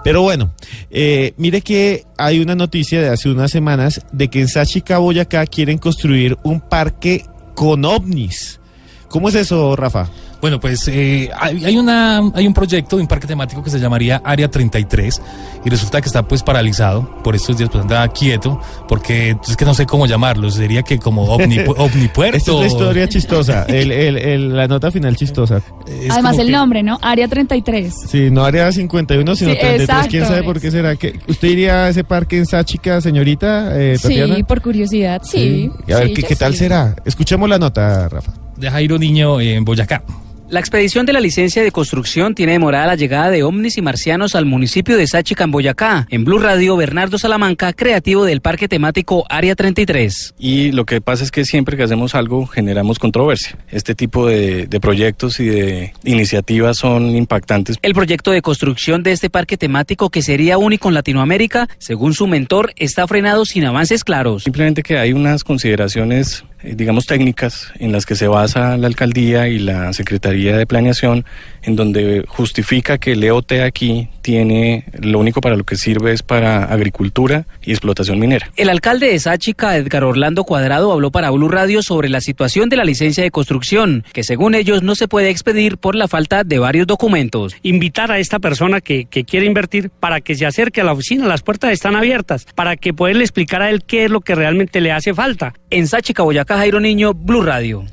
Pero bueno, eh, mire que hay una noticia de hace unas semanas de que en Sachika, Boyacá, quieren construir un parque con ovnis. ¿Cómo es eso, Rafa? Bueno, pues eh, hay, hay una, hay un proyecto de un parque temático que se llamaría Área 33 y resulta que está pues paralizado por estos días, pues anda quieto porque es que no sé cómo llamarlo, sería que como ovni, ovnipuerto. Esta es la historia chistosa, el- el- el- la nota final chistosa. Además el nombre, ¿no? Área 33. Sí, no área 51, sino Sí, 33. ¿Quién sabe por qué será? que ¿Usted iría a ese parque en Sáchica, señorita eh, Tatiana? Sí, por curiosidad, sí. Y a ver, Sí, ¿qué, qué tal sí. será? Escuchemos la nota, Rafa. De Jairo Niño en Boyacá. La expedición de la licencia de construcción tiene demorada la llegada de ovnis y marcianos al municipio de Sáchica, en Boyacá. En Blue Radio, Bernardo Salamanca, creativo del parque temático Área 33. Y lo que pasa es que siempre que hacemos algo generamos controversia. Este tipo de, de proyectos y de iniciativas son impactantes. El proyecto de construcción de este parque temático, que sería único en Latinoamérica, según su mentor, está frenado sin avances claros. Simplemente que hay unas consideraciones, digamos, técnicas en las que se basa la alcaldía y la Secretaría de Planeación, en donde justifica que el EOT aquí tiene, lo único para lo que sirve es para agricultura y explotación minera. El alcalde de Sáchica, Edgar Orlando Cuadrado, habló para Blue Radio sobre la situación de la licencia de construcción, que según ellos no se puede expedir por la falta de varios documentos. invitar a esta persona que, que quiere invertir para que se acerque a la oficina, las puertas están abiertas, para que poderle explicar a él qué es lo que realmente le hace falta. En Sáchica, Boyacá, Jairo Niño, Blue Radio.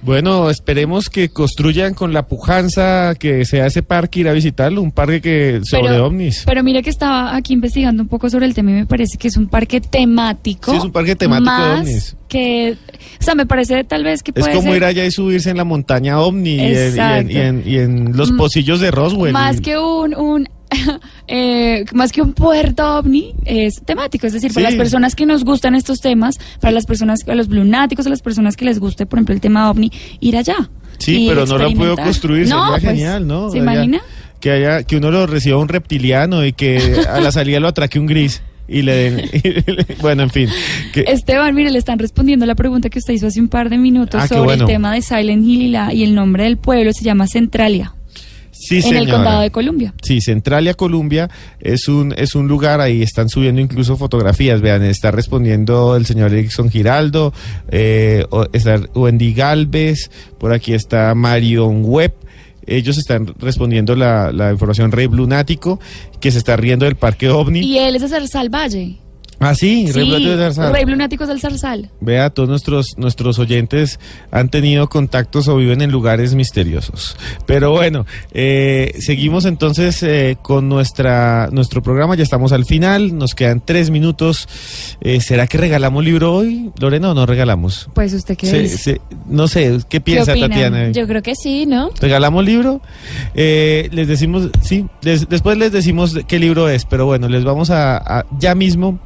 Bueno, esperemos que construyan con la pujanza que sea ese parque, ir a visitarlo, un parque que sobre Pero- ovnis. Pero mire que estaba aquí investigando un poco sobre el tema y me parece que es un parque temático. Sí, es un parque temático de más ovnis. Que, o sea, me parece tal vez que Es puede como ser ir allá y subirse en la montaña ovni y en, y en- Exacto. y en- y en los Mm, pocillos de Roswell. más Y- que un, un eh, más que un puerto ovni es temático, es decir, para las personas que nos gustan estos temas, para las personas, a los lunáticos, a las personas que les guste, por ejemplo, el tema ovni, ir allá. Sí, pero no lo puedo construir, No, sería pues, genial, ¿no? ¿Se Allá- imagina? Que haya, que uno lo reciba un reptiliano y que a la salida lo atraque un gris y le den, bueno, en fin. que- Esteban, mire, le están respondiendo la pregunta que usted hizo hace un par de minutos Ah, sobre bueno. el tema de Silent Hill y, la, y el nombre del pueblo se llama Centralia, sí, en el condado de Columbia. Sí, Centralia, Columbia es un es un lugar ahí están subiendo incluso fotografías. Vean, está respondiendo el señor Erickson Giraldo, eh, está Wendy Galvez, por aquí está Marion Webb. Ellos están respondiendo la, la información Rey Lunático, que se está riendo del parque OVNI. Y él es de Salvalle. Ah, sí, Rey del Zarzal. Rey del Zarzal. Vea, todos nuestros, nuestros oyentes han tenido contactos o viven en lugares misteriosos. Pero bueno, eh, seguimos entonces eh, con nuestra, nuestro programa. Ya estamos al final, nos quedan tres minutos. Eh, ¿Será que regalamos libro hoy, Lorena, o no regalamos? Pues usted qué Se- dice. se- no sé, ¿qué piensa? Tatiana? Yo creo que sí, ¿no? ¿Regalamos libro? Eh, les decimos, sí, des- después les decimos qué libro es, pero bueno, les vamos a, a- ya mismo,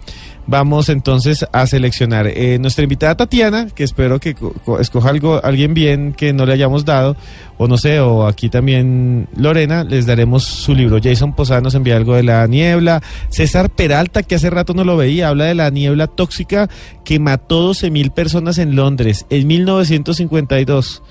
vamos entonces a seleccionar. Eh, nuestra invitada Tatiana, que espero que co- co- escoja algo, alguien bien que no le hayamos dado, o no sé, o aquí también Lorena, les daremos su libro. Jason Posada nos envía algo de la niebla. César Peralta, que hace rato no lo veía, habla de la niebla tóxica que mató 12 mil personas en Londres en 1952.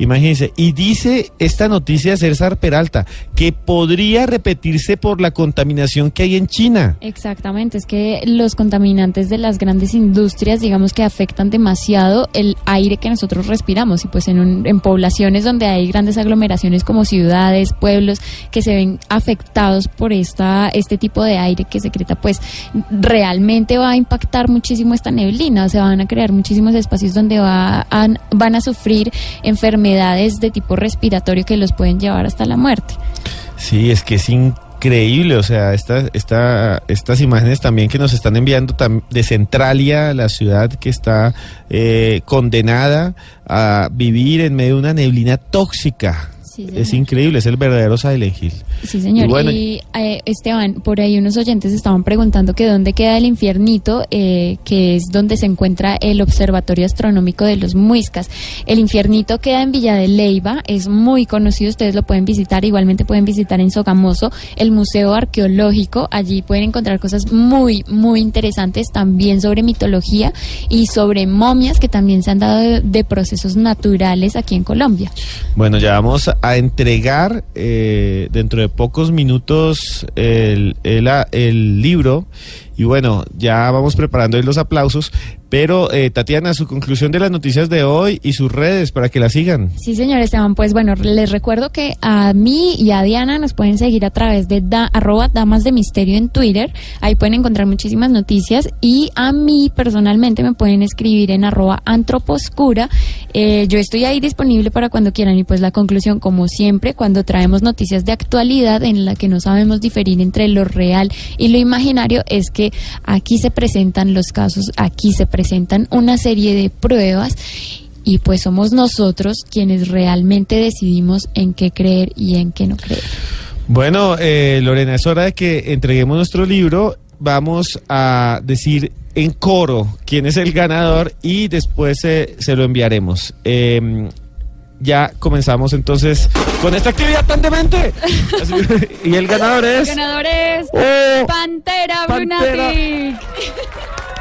Imagínense, y dice esta noticia César Peralta que podría repetirse por la contaminación que hay en China. Exactamente, es que los contaminantes de las grandes industrias, digamos que afectan demasiado el aire que nosotros respiramos. Y pues en, un- en poblaciones donde hay grandes aglomeraciones como ciudades, pueblos que se ven afectados por esta este tipo de aire que secreta, pues realmente va a impactar muchísimo esta neblina, se van a crear muchísimos espacios donde va van a sufrir enfermedades de tipo respiratorio que los pueden llevar hasta la muerte. Sí, es que es increíble, o sea, esta, esta, estas imágenes también que nos están enviando de Centralia, la ciudad que está eh, condenada a vivir en medio de una neblina tóxica. Sí, es increíble, es el verdadero Silent Hill. Sí, señor. Y eh, Esteban, por ahí unos oyentes estaban preguntando que dónde queda el infiernito, eh, que es donde se encuentra el Observatorio Astronómico de los Muiscas. El infiernito queda en Villa de Leyva, es muy conocido, ustedes lo pueden visitar, igualmente pueden visitar en Sogamoso el Museo Arqueológico, allí pueden encontrar cosas muy, muy interesantes también sobre mitología y sobre momias que también se han dado de, de procesos naturales aquí en Colombia. Bueno, ya vamos a entregar eh, dentro de pocos minutos el, el, el libro. Y bueno, ya vamos preparando los aplausos, pero eh, Tatiana, su conclusión de las noticias de hoy y sus redes para que la sigan. Sí, señor Esteban, pues bueno, les recuerdo que a mí y a Diana nos pueden seguir a través de da, arroba damas de misterio en Twitter, ahí pueden encontrar muchísimas noticias. Y a mí personalmente me pueden escribir en arroba antroposcura, Eh, yo estoy ahí disponible para cuando quieran. Y pues la conclusión, como siempre, cuando traemos noticias de actualidad en la que no sabemos diferir entre lo real y lo imaginario, es que aquí se presentan los casos, aquí se presentan una serie de pruebas y pues somos nosotros quienes realmente decidimos en qué creer y en qué no creer. Bueno, eh, Lorena, es hora de que entreguemos nuestro libro. Vamos a decir en coro quién es el ganador y después eh, se lo enviaremos. Eh, ya comenzamos entonces con esta actividad tan demente. Y el ganador es Ganador es Oh, Pantera. Brunatic.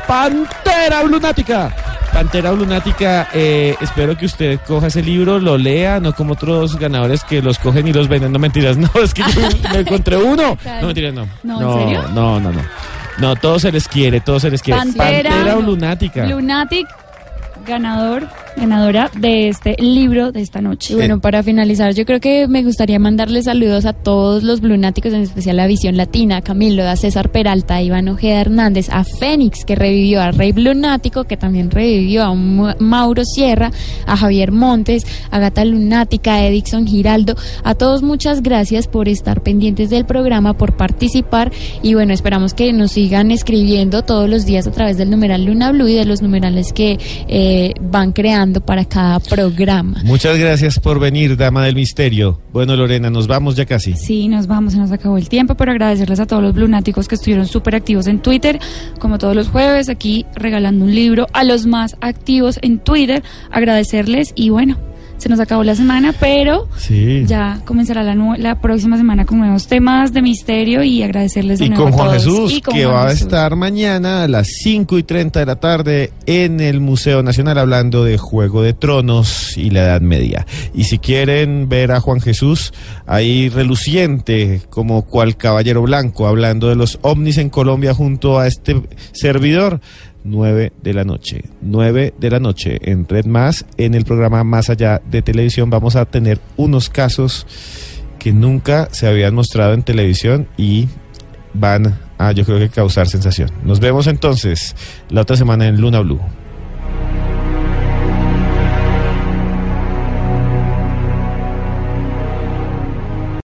Pantera Lunática. Pantera Lunática, eh, espero que usted coja ese libro, lo lea, no como otros ganadores que los cogen y los venden. No mentiras, no, es que yo me encontré uno. No mentiras, no. No, ¿en serio? No, no, no. No, todo se les quiere, todo se les quiere. Pantera, Pantera Lunática. Lunatic, ganador, ganadora de este libro de esta noche. Y bueno, para finalizar, yo creo que me gustaría mandarle saludos a todos los blunáticos, en especial a Visión Latina, a Camilo, a César Peralta, a Iván Ojeda Hernández, a Fénix, que revivió, a Rey Blunático, que también revivió, a Mauro Sierra, a Javier Montes, a Gata Lunática, a Edixon Giraldo, a todos muchas gracias por estar pendientes del programa, por participar. Y bueno, esperamos que nos sigan escribiendo todos los días a través del numeral Luna Blue y de los numerales que eh, van creando para cada programa. Muchas gracias por venir, dama del misterio. Bueno, Lorena, nos vamos ya casi. Sí, nos vamos, se nos acabó el tiempo, pero agradecerles a todos los lunáticos que estuvieron súper activos en Twitter, como todos los jueves, aquí regalando un libro a los más activos en Twitter, agradecerles y bueno, se nos acabó la semana, pero Sí. ya comenzará la, próxima semana con nuevos temas de misterio y agradecerles de Y nuevo con a Juan todos. Jesús, Y con que Juan va a estar mañana a las 5 y 30 de la tarde en el Museo Nacional hablando de Juego de Tronos y la Edad Media. Y si quieren ver a Juan Jesús ahí reluciente como cual caballero blanco hablando de los ovnis en Colombia junto a este servidor, 9 de la noche. 9 de la noche en Red Más, en el programa Más Allá de Televisión, vamos a tener unos casos que nunca se habían mostrado en televisión y van Ah, yo creo que causar sensación. Nos vemos entonces la otra semana en Luna Blue.